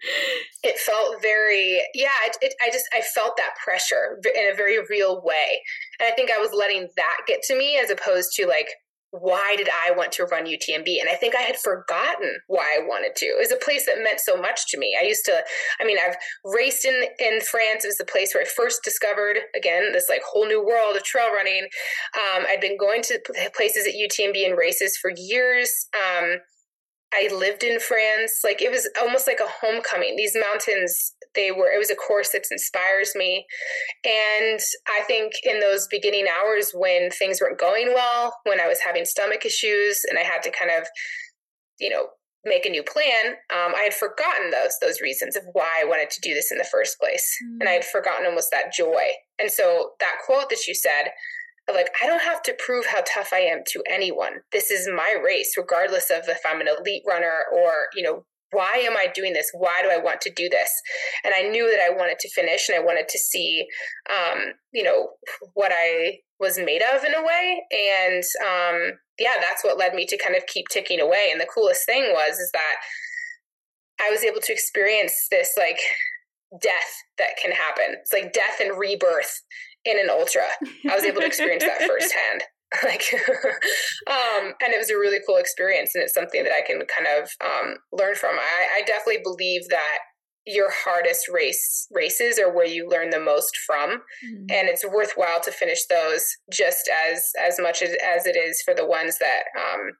Speaker 2: it felt very yeah. It, it, I just I felt that pressure in a very real way, and I think I was letting that get to me as opposed to like why did I want to run UTMB? And I think I had forgotten why I wanted to. It was a place that meant so much to me. I used to, I mean, I've raced in, in France. It was the place where I first discovered, again, this like whole new world of trail running. Um, I'd been going to places at UTMB and races for years. Um, I lived in France. Like it was almost like a homecoming. These mountains, they were, it was a course that inspires me. And I think in those beginning hours when things weren't going well, when I was having stomach issues and I had to kind of, you know, make a new plan, um, I had forgotten those those reasons of why I wanted to do this in the first place, mm-hmm. and I had forgotten almost that joy. And so that quote that you said, like i don't have to prove how tough i am to anyone. This is my race regardless of if i'm an elite runner or you know why am i doing this? Why do i want to do this? And i knew that i wanted to finish and i wanted to see um, you know what i was made of in a way. And um, yeah that's what led me to kind of keep ticking away. And the coolest thing was is that i was able to experience this like death that can happen. It's like death and rebirth in an ultra. I was able to experience that firsthand. like um and it was a really cool experience and it's something that i can kind of um learn from i, I definitely believe that your hardest race races are where you learn the most from mm-hmm. and it's worthwhile to finish those just as as much as, as it is for the ones that um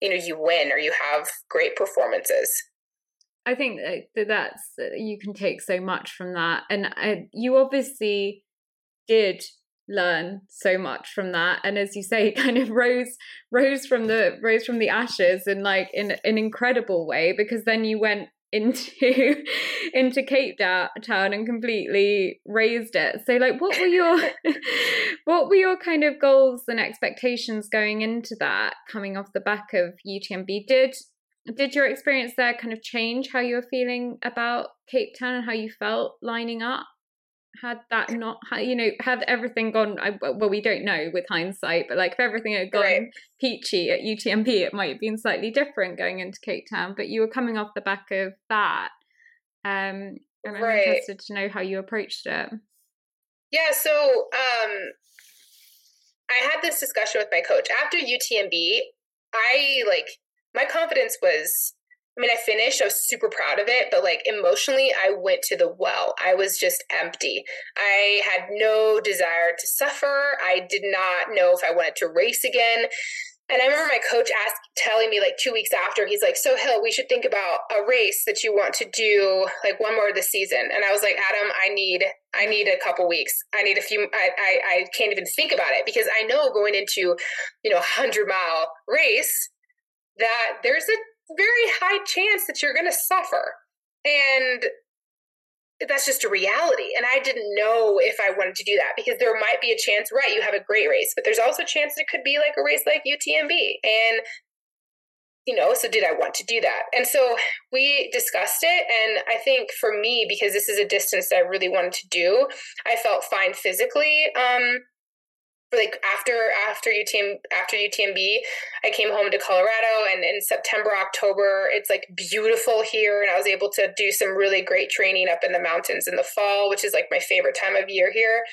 Speaker 2: you know you win or you have great performances
Speaker 1: I think that that's you can take so much from that, and I, you obviously did learn so much from that and as you say it kind of rose rose from the rose from the ashes in like in an incredible way because then you went into into Cape Town and completely raised it. So like what were your what were your kind of goals and expectations going into that coming off the back of UTMB? Did did your experience there kind of change how you were feeling about Cape Town and how you felt lining up? Had that not you know had everything gone well we don't know with hindsight but like if everything had gone right. peachy at utmb it might have been slightly different going into cape town but you were coming off the back of that um and i'm right. interested to know how you approached it
Speaker 2: yeah so um i had this discussion with my coach after utmb i like my confidence was I mean, I finished, I was super proud of it, but like emotionally, I went to the well. I was just empty. I had no desire to suffer. I did not know if I wanted to race again. And I remember my coach asked, telling me like two weeks after, he's like, "So Hill, we should think about a race that you want to do, like one more this season." And I was like, "Adam, I need, I need a couple weeks. I need a few. I, I, I can't even think about it because I know going into, you know, a hundred mile race that there's a very high chance that you're going to suffer. And that's just a reality. And I didn't know if I wanted to do that because there might be a chance, right? You have a great race, but there's also a chance it could be like a race like UTMB. And, you know, so did I want to do that? And so we discussed it. And I think for me, because this is a distance that I really wanted to do, I felt fine physically. Um, like after after UTM after UTMB, I came home to Colorado, and in September October, it's like beautiful here, and I was able to do some really great training up in the mountains in the fall, which is like my favorite time of year here.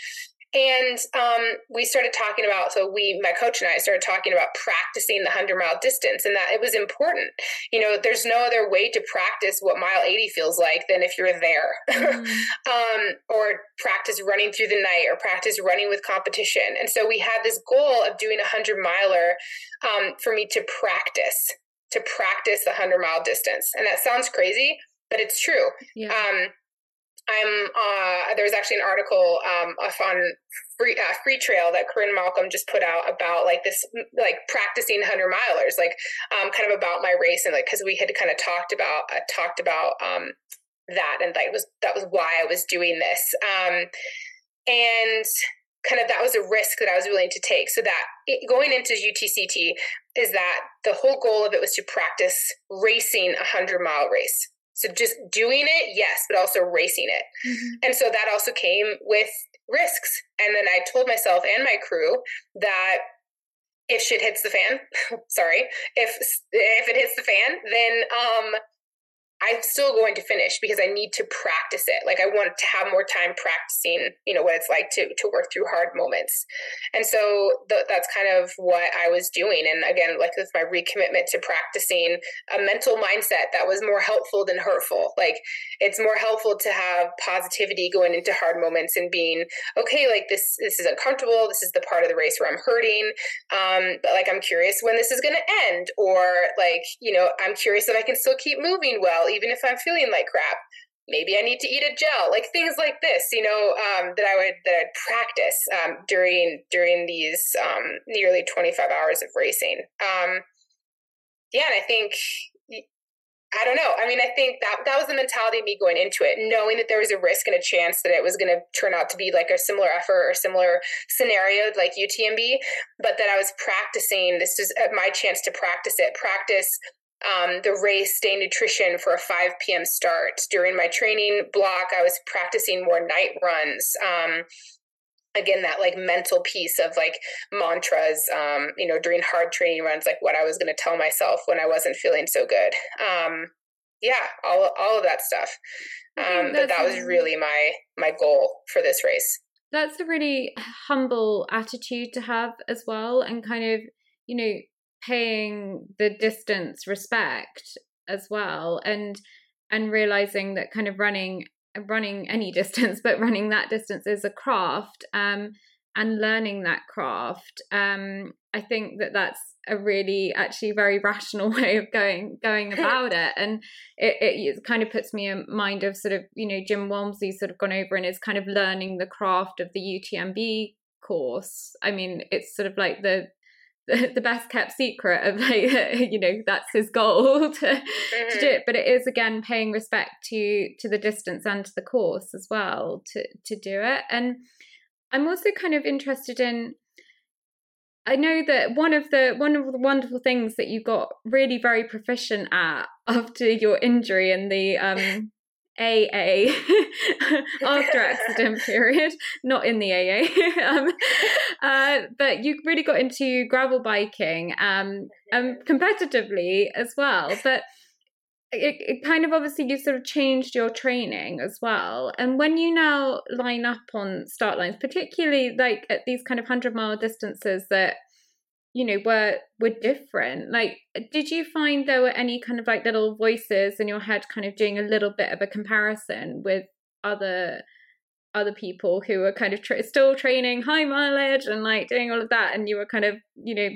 Speaker 2: And um, we started talking about, so we, my coach and I started talking about practicing the 100 mile distance and that it was important. You know, there's no other way to practice what mile 80 feels like than if you're there. Mm. um, or practice running through the night or practice running with competition. And so we had this goal of doing a 100 miler um, for me to practice, to practice the 100 mile distance. And that sounds crazy, but it's true. Yeah. I'm uh, there's actually an article um, on free uh, Freetrail that Corrine Malcolm just put out about like this like practicing hundred milers, like um, kind of about my race and like because we had kind of talked about uh, talked about um, that and that was that was why I was doing this um, and kind of that was a risk that I was willing to take. So that it, going into UTCT is that the whole goal of it was to practice racing a hundred mile race. So just doing it, yes, but also racing it. Mm-hmm. And so that also came with risks. And then I told myself and my crew that if shit hits the fan, sorry, if if it hits the fan, then um I'm still going to finish because I need to practice it. Like I want to have more time practicing, you know, what it's like to to work through hard moments. And so th- that's kind of what I was doing. And again, like with my recommitment to practicing a mental mindset that was more helpful than hurtful. Like it's more helpful to have positivity going into hard moments and being okay. Like this, this is uncomfortable. This is the part of the race where I'm hurting. Um, but like I'm curious when this is going to end, or like you know, I'm curious if I can still keep moving well even if I'm feeling like crap. Maybe I need to eat a gel, like things like this, you know, um, that I would that I'd practice um, during during these um, nearly 25 hours of racing. Um, yeah, and I think I don't know. I mean, I think that that was the mentality of me going into it, knowing that there was a risk and a chance that it was going to turn out to be like a similar effort or similar scenario like UTMB, but that I was practicing. This is uh, my chance to practice it, practice um, the race day nutrition for a 5 p.m. start. During my training block, I was practicing more night runs. Um, again, that like mental piece of like mantras, um, you know, during hard training runs, like what I was going to tell myself when I wasn't feeling so good. Um, yeah, all, all of that stuff. Um, but that was really my, my goal for this race.
Speaker 1: That's a really humble attitude to have as well. And kind of, you know, paying the distance respect as well and and realizing that kind of running running any distance but running that distance is a craft um and learning that craft um, i think that that's a really actually very rational way of going going about it and it, it kind of puts me in mind of sort of you know jim walmsley sort of gone over and is kind of learning the craft of the utmb course. I mean it's sort of like the the, best kept secret of like you know that's his goal to, mm-hmm. to do it but it is again paying respect to to the distance and to the course as well to to do it and i'm also kind of interested in I know that one of the one of the wonderful things that you got really very proficient at after your injury and the um, AA after accident period, not in the AA. um, uh, but you really got into gravel biking um, um, competitively as well. But it, it kind of obviously you sort of changed your training as well. And when you now line up on start lines, particularly like at these kind of hundred mile distances that you know were were different. Like did you find there were any kind of like little voices in your head kind of doing a little bit of a comparison with other other people who were kind of tra- still training high mileage and like doing all of that and you were kind of you know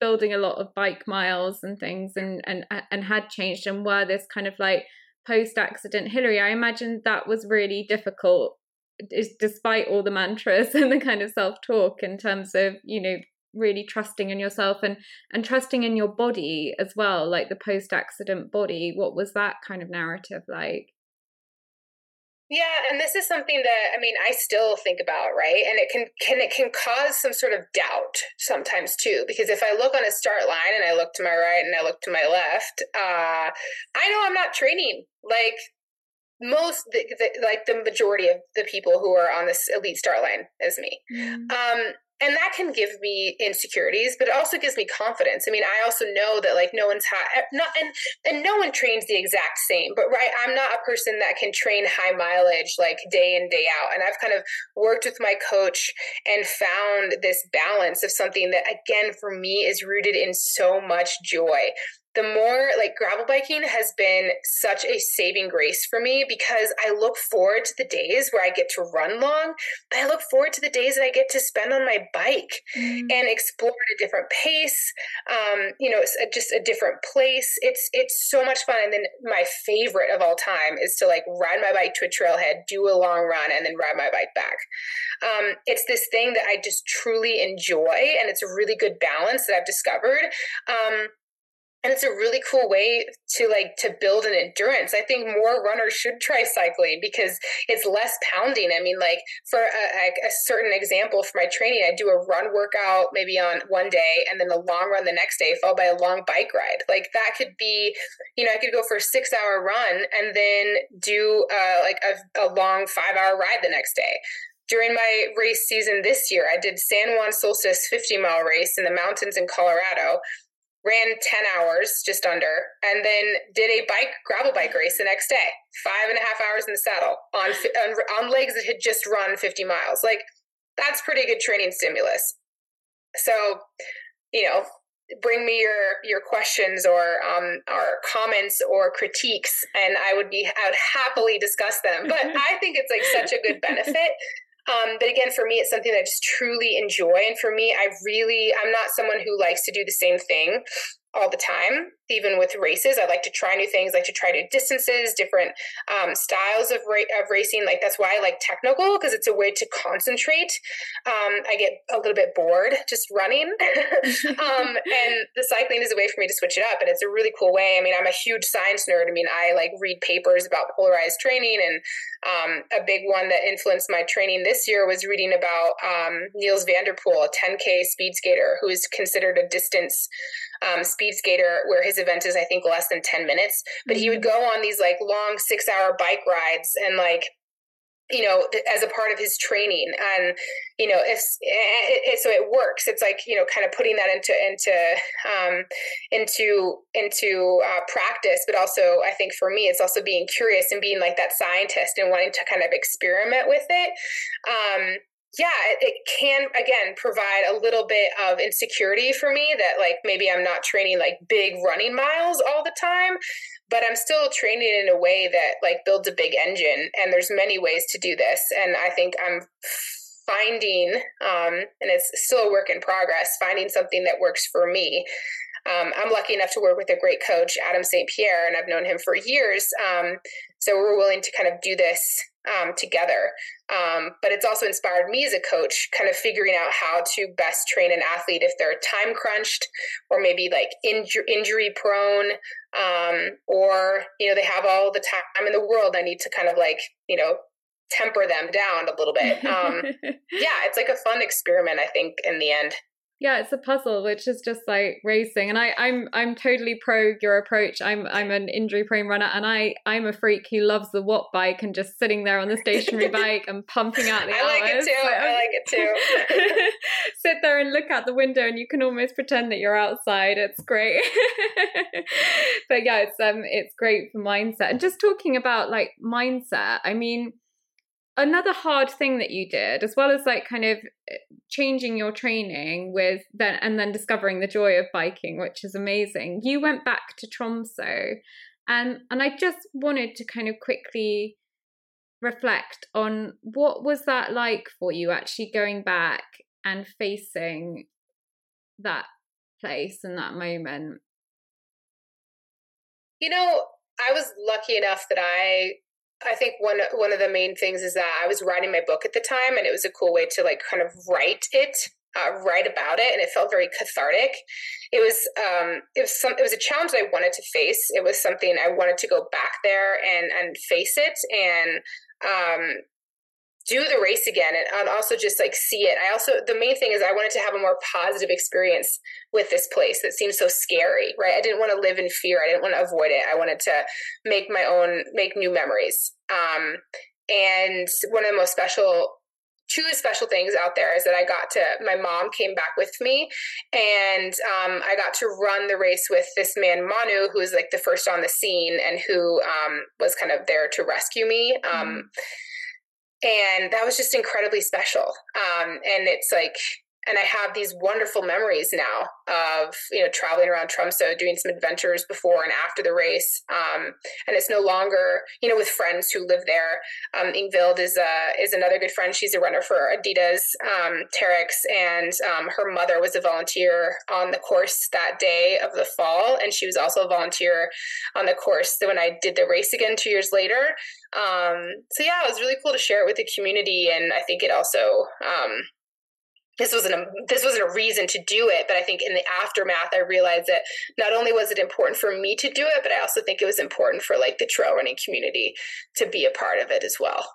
Speaker 1: building a lot of bike miles and things and and and had changed and were this kind of like post accident hillary? I imagine that was really difficult despite all the mantras and the kind of self talk in terms of you know really trusting in yourself and and trusting in your body as well like the post accident body what was that kind of narrative like
Speaker 2: yeah, and this is something that I mean I still think about, right? And it can can it can cause some sort of doubt sometimes too, because if I look on a start line and I look to my right and I look to my left, uh, I know I'm not training like most the, the, like the majority of the people who are on this elite start line is me. Mm. Um, and that can give me insecurities but it also gives me confidence. I mean i also know that like no one's high eh, not and and no one trains the exact same but right i'm not a person that can train high mileage like day in day out. And i've kind of worked with my coach and found this balance of something that again for me is rooted in so much joy the more like gravel biking has been such a saving grace for me because I look forward to the days where I get to run long, but I look forward to the days that I get to spend on my bike mm. and explore at a different pace. Um, you know, it's a, just a different place. It's it's so much fun. And then my favorite of all time is to like ride my bike to a trailhead, do a long run, and then ride my bike back. Um, it's this thing that I just truly enjoy, and it's a really good balance that I've discovered. Um, and it's a really cool way to like to build an endurance. I think more runners should try cycling because it's less pounding. I mean like for a, a, certain example for my training i do a run workout maybe on one day and then a long run the next day followed by a long bike ride. Like that could be you know i could go for a six hour run and then do uh, like a, a long five hour ride the next day. During my race season this year, I did San Juan Solstice 50 mile race in the mountains in Colorado ran 10 hours just under and then did a bike gravel bike race the next day. Five and a half hours in the saddle on on, on legs that had just run 50 miles. Like that's pretty good training stimulus. So you know bring me your your questions or um or comments or critiques and i would be i would happily discuss them. But i think it's like such a good benefit um, but again, for me, it's something that I just truly enjoy. And for me, I really, I'm not someone who likes to do the same thing all the time even with races i like to try new things I like to try new distances different um, styles of, ra- of racing like that's why i like technical because it's a way to concentrate. Um, i get a little bit bored just running. Um, and the cycling is a way for me to switch it up and it's a really cool way. I mean i'm a huge science nerd. I mean i like read papers about polarized training and um, a big one that influenced my training this year was reading about um, Nils van der Poel, a 10k speed skater who is considered a distance um, speed skater where his event is I think less than 10 minutes, but he would mm-hmm. go on these like long 6-hour bike rides and like you know as a part of his training. And you know if it, it, so it works. It's like you know kind of putting that into into um into into uh, practice. But also i think for me it's also being curious and being like that scientist and wanting to kind of experiment with it. Um yeah, it, can again provide a little bit of insecurity for me that like maybe I'm not training like big running miles all the time, but I'm still training in a way that like builds a big engine. And there's many ways to do this, and I think I'm finding, um, and it's still a work in progress, finding something that works for me. Um, I'm lucky enough to work with a great coach, Adam St. Pierre, and I've known him for years. Um, so we're willing to kind of do this um, together. Um, but it's also inspired me as a coach, kind of figuring out how to best train an athlete if they're time crunched or maybe like inju- injury prone, um, or you know they have all the time in the world. I need to kind of like you know temper them down a little bit. Um, yeah, it's like a fun experiment. I think in the end.
Speaker 1: Yeah, it's a puzzle, which is just like racing. And I, I'm I'm totally pro your approach. I'm I'm an injury prone runner, and I I'm a freak who loves the watt bike and just sitting there on the stationary bike and pumping out the
Speaker 2: I
Speaker 1: hours.
Speaker 2: like it too. I like it too.
Speaker 1: Sit there and look out the window, and you can almost pretend that you're outside. It's great. but yeah, it's um it's great for mindset. And just talking about like mindset, I mean another hard thing that you did as well as like kind of eh, changing your training with then and then discovering the joy of biking which is amazing you went back to tromsø and and i just wanted to kind of quickly reflect on what was that like for you actually going back and facing that place and that moment?
Speaker 2: You know i was lucky enough that i I think one one of the main things is that I was writing my book at the time, and it was a cool way to like kind of write it, uh, write about it, and it felt very cathartic. It was um, it was some it was a challenge I wanted to face. It was something I wanted to go back there and and face it, and um, do the race again and also just like see it. I also, the main thing is I wanted to have a more positive experience with this place that seems so scary, right? I didn't want to live in fear. I didn't want to avoid it. I wanted to make my own, make new memories. Um, and one of the most special two special things out there is that I got to my mom came back with me and um, I got to run the race with this man Manu who was like the first on the scene and who um, was kind of there to rescue me um, mm-hmm and that was just incredibly special. Um, and it's like and I have these wonderful memories now of you know traveling around Tromsø, doing some adventures before and after the race. Um, and it's no longer you know with friends who live there. Um, Ingvild is a is another good friend. She's a runner for Adidas, um, Terrex, and um, her mother was a volunteer on the course that day of the fall, and she was also a volunteer on the course when I did the race again two years later. Um, so yeah, it was really cool to share it with the community, and I think it also um, this wasn't a this wasn't a reason to do it but i think in the aftermath i realized that not only was it important for me to do it but i also think it was important for like the trail running community to be a part of it as well.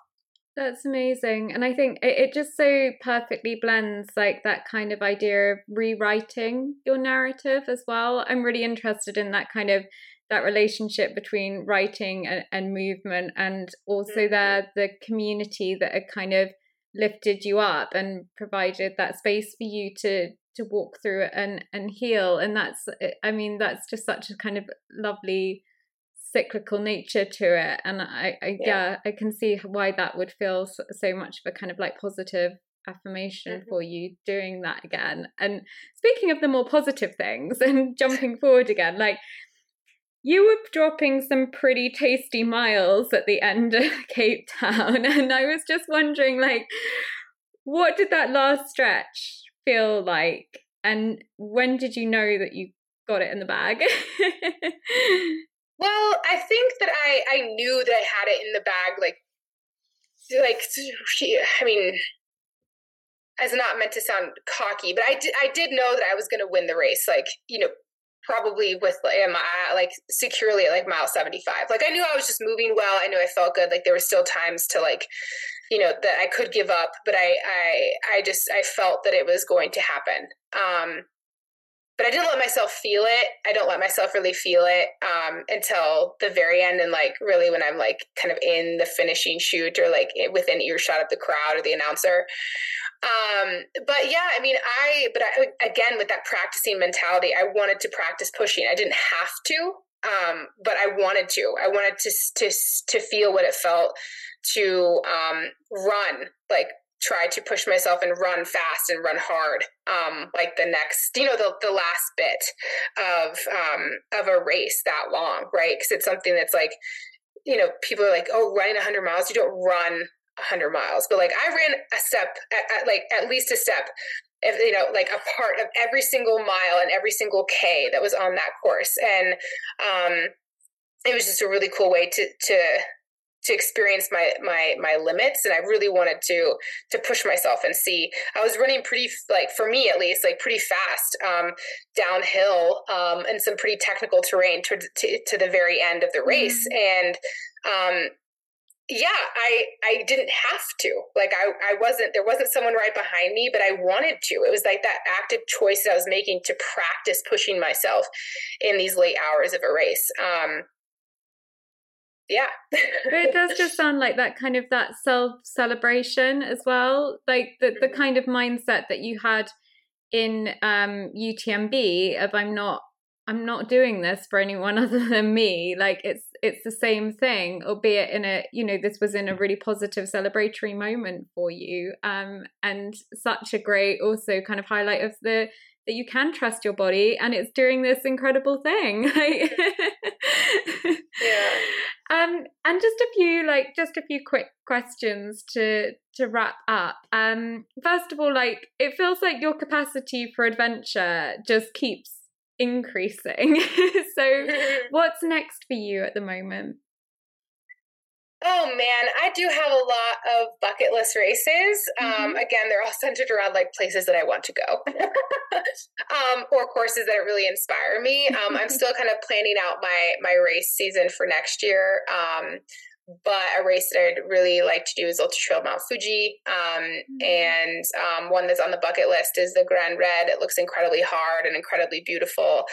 Speaker 1: That's amazing. And i think it, it just so perfectly blends like that kind of idea of rewriting your narrative as well. I'm really interested in that kind of that relationship between writing and, and movement and also mm-hmm. there the community that are kind of lifted you up and provided that space for you to to walk through it and and heal and that's i mean that's just such a kind of lovely cyclical nature to it and i, I yeah. yeah. i can see why that would feel so, so much of a kind of like positive affirmation mm-hmm. for you doing that again and speaking of the more positive things and jumping forward again like you were dropping some pretty tasty miles at the end of Cape Town. And I was just wondering, like, what did that last stretch feel like? And when did you know that you got it in the bag?
Speaker 2: well, I think that I, I knew that I had it in the bag, like, like I mean, as not meant to sound cocky, but I did, I did know that I was going to win the race. Like, you know, probably with like, like securely at like mile 75 like i knew i was just moving well. I knew i felt good. Like there were still times to like you know that i could give up but i i i just i felt that it was going to happen. Um but i didn't let myself feel it i don't let myself really feel it um until the very end and like really when i'm like kind of in the finishing chute or like within earshot of the crowd or the announcer um, but yeah, I mean, I, but I, again, with that practicing mentality, I wanted to practice pushing. I didn't have to, um, but I wanted to. I wanted to, to, to feel what it felt to um, run, like try to push myself and run fast and run hard um like the next you know the the last bit of um of a race that long right because it's something that's like you know people are like oh running 100 miles you don't run 100 miles, but like I ran a step, at, at, like at least a step, if you know, like a part of every single mile and every single K that was on that course. And um, it was just a really cool way to, to, to experience my my my limits and i really wanted to to push myself and see. I was running pretty like for me at least like pretty fast um, downhill um, and some pretty technical terrain to, to, to the very end of the race. Mm-hmm. and um, yeah i i didn't have to. Like i i wasn't there wasn't someone right behind me but i wanted to. It was like that active choice that i was making to practice pushing myself in these late hours of a race. Um yeah
Speaker 1: it does just sound like that kind of that self celebration as well like the the mm-hmm. kind of mindset that you had in um utmb of i'm not I'm not doing this for anyone other than me. Like it's it's the same thing, albeit in a you know this was in a really positive celebratory moment for you, um, and such a great also kind of highlight of the that you can trust your body and it's doing this incredible thing.
Speaker 2: yeah.
Speaker 1: Um, and just a few like just a few quick questions to to wrap up. Um, first of all, like it feels like your capacity for adventure just keeps increasing. so, what's next for you at the moment?
Speaker 2: Oh man, I do have a lot of bucket list races. Um, mm-hmm. Um, again, they're all centered around like places that I want to go, um, or courses that really inspire me. Um, I'm still kind of planning out my my race season for next year. Um, but a race that I'd really like to do is Ultra Trail Mount Fuji. Um, mm-hmm. And um, one that's on the bucket list is the Grand Raid. It looks incredibly hard and incredibly beautiful.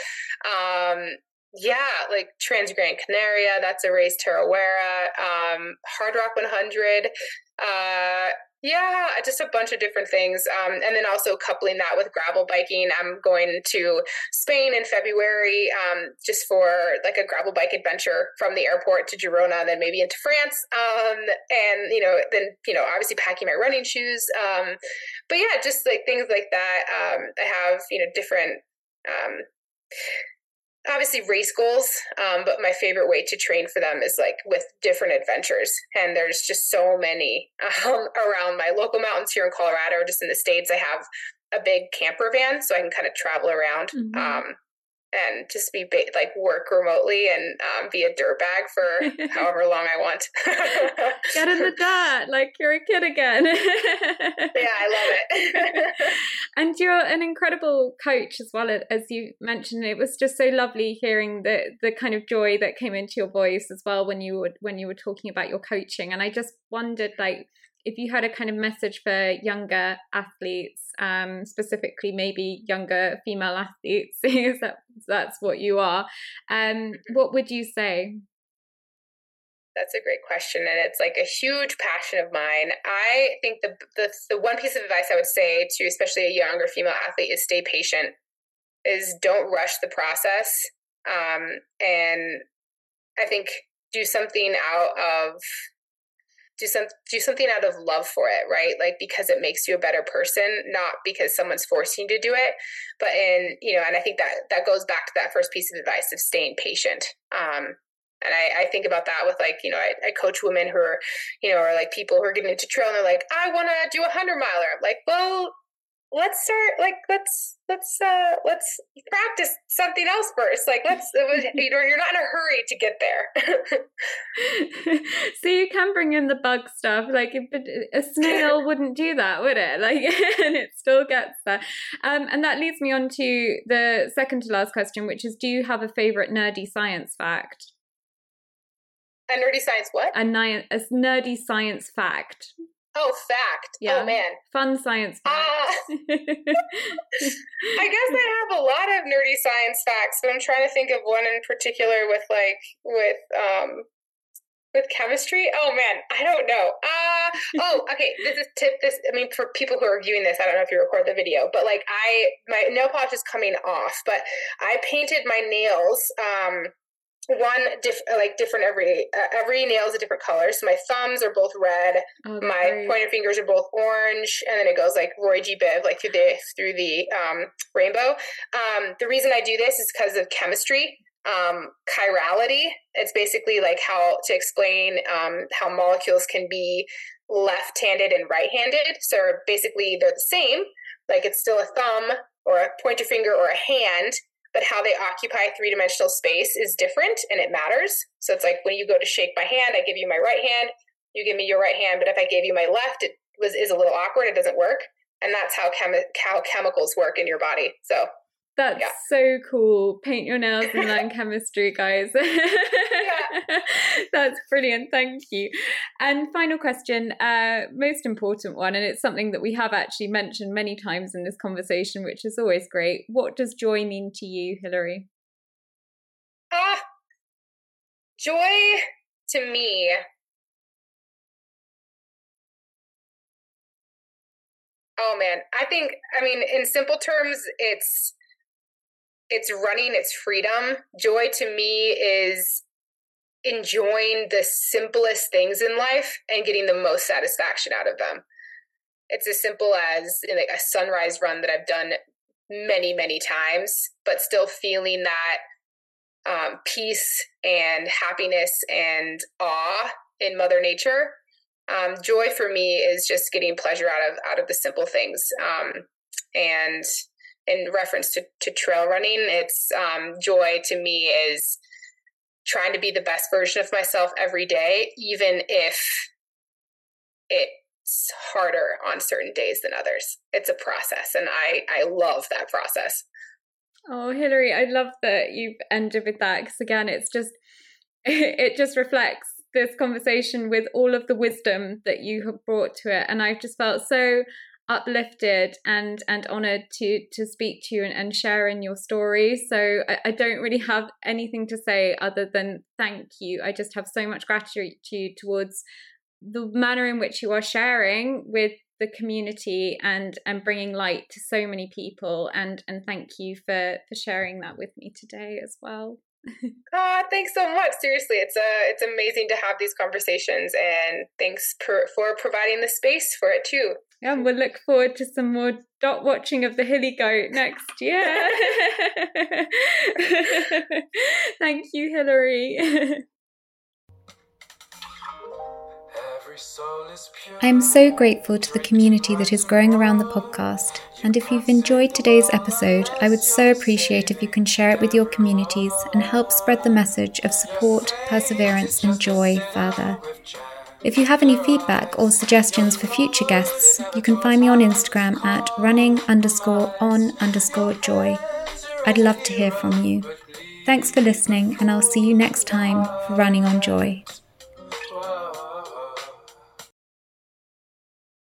Speaker 2: Yeah, like Trans Gran Canaria, that's a race, Tarawera, um, Hardrock 100. Uh, yeah, just a bunch of different things. Um, and then also coupling that with gravel biking. I'm going to Spain in February um, just for like a gravel bike adventure from the airport to Girona, then maybe into France. Um, and, you know, then, you know, obviously packing my running shoes. Um, but yeah, just like things like that. Um, I have, you know, different um, obviously race goals um, but my favorite way to train for them is like with different adventures and there's just so many um, around my local mountains here in colorado or just in the states i have a big camper van so i can kind of travel around mm-hmm. um, and just be ba- like work remotely and um, be a dirtbag for however long I want.
Speaker 1: Get in the dirt like you're a kid again. yeah,
Speaker 2: I love it.
Speaker 1: and you're an incredible coach as well as you mentioned. It was just so lovely hearing the the kind of joy that came into your voice as well when you were when you were talking about your coaching. And I just wondered like if you had a kind of message for younger athletes, um, specifically maybe younger female athletes, because that, that's what you are, um, what would you say?
Speaker 2: That's a great question, and it's like a huge passion of mine. I think the, the the one piece of advice I would say to especially a younger female athlete is stay patient. Is don't rush the process, um, and I think do something out of do some do something out of love for it right? Like because it makes you a better person not because someone's forcing you to do it. But in you know and i think that that goes back to that first piece of advice of staying patient. Um and I, I think about that with like you know I, I coach women who are you know are like people who are getting into trail and they're like I want to do a hundred miler. I'm like well let's start like let's let's uh let's practice something else first. Like let's you know you're not in a hurry to get
Speaker 1: there. So you can bring in the bug stuff. Like a snail wouldn't do that would it? Like and it still gets there. Um and that leads me on to the second to last question which is do you have a favorite nerdy science fact?
Speaker 2: A nerdy science what?
Speaker 1: A, ni- a nerdy science fact
Speaker 2: Oh, fact. Yeah. Oh, man.
Speaker 1: Fun science uh, facts. Uh,
Speaker 2: I guess I have a lot of nerdy science facts, but I'm trying to think of one in particular with like, with, um, with chemistry oh man i don't know uh oh okay this is tip this i mean for people who are viewing this i don't know if you record the video but like i my nail polish is coming off but i painted my nails um one diff- like different every uh, every nail is a different color. So my thumbs are both red, oh, my great. pointer fingers are both orange, and then it goes like Roy G. Biv like through the through the um, rainbow. Um, the reason I do this is because of chemistry. Um, chirality. It's basically like how to explain um, how molecules can be left-handed and right-handed. So basically, they're the same. Like it's still a thumb or a pointer finger or a hand, but how they occupy three-dimensional space is different and it matters. So it's like when you go to shake my hand, I give you my right hand, you give me your right hand, but if I gave you my left, it was is a little awkward. It doesn't work, and that's how chemi- how chemicals work in your body. So
Speaker 1: that's yeah. so cool. Paint your nails and learn chemistry, guys. That's brilliant. Thank you. And final question, uh, most important one, and it's something that we have actually mentioned many times in this conversation, which is always great. What does joy mean to you,
Speaker 2: Hillary? Uh, joy to me Oh man, I think I mean in simple terms it's it's running, it's freedom. Joy to me is enjoying the simplest things in life and getting the most satisfaction out of them. It's as simple as like a sunrise run that I've done many, many times, but still feeling that um, peace and happiness and awe in Mother Nature. Um, joy for me is just getting pleasure out of out of the simple things. Um, and in reference to, to trail running, it's um, joy to me is trying to be the best version of myself every day, even if it's harder on certain days than others. It's a process, and I I love that process.
Speaker 1: Oh, Hillary, I love that you've ended with that because again, it's just it just reflects this conversation with all of the wisdom that you have brought to it, and I've just felt so uplifted and and honored to to speak to you and, and share in your story so I, I, don't really have anything to say other than thank you i just have so much gratitude towards the manner in which you are sharing with the community and and bringing light to so many people and and thank you for for sharing that with me today as well
Speaker 2: Ah, thanks so much. Seriously, it's uh, it's amazing to have these conversations, and thanks per, for providing the space for it too.
Speaker 1: Yeah, and we'll look forward to some more dot watching of the hilly goat next year. Thank you, Hillary.
Speaker 3: I am so grateful to the community that is growing around the podcast. And if you've enjoyed today's episode, I would so appreciate if you can share it with your communities and help spread the message of support, perseverance, and joy further. If you have any feedback or suggestions for future guests, you can find me on Instagram at running underscore on underscore joy. I'd love to hear from you. Thanks for listening, and I'll see you next time for Running on Joy.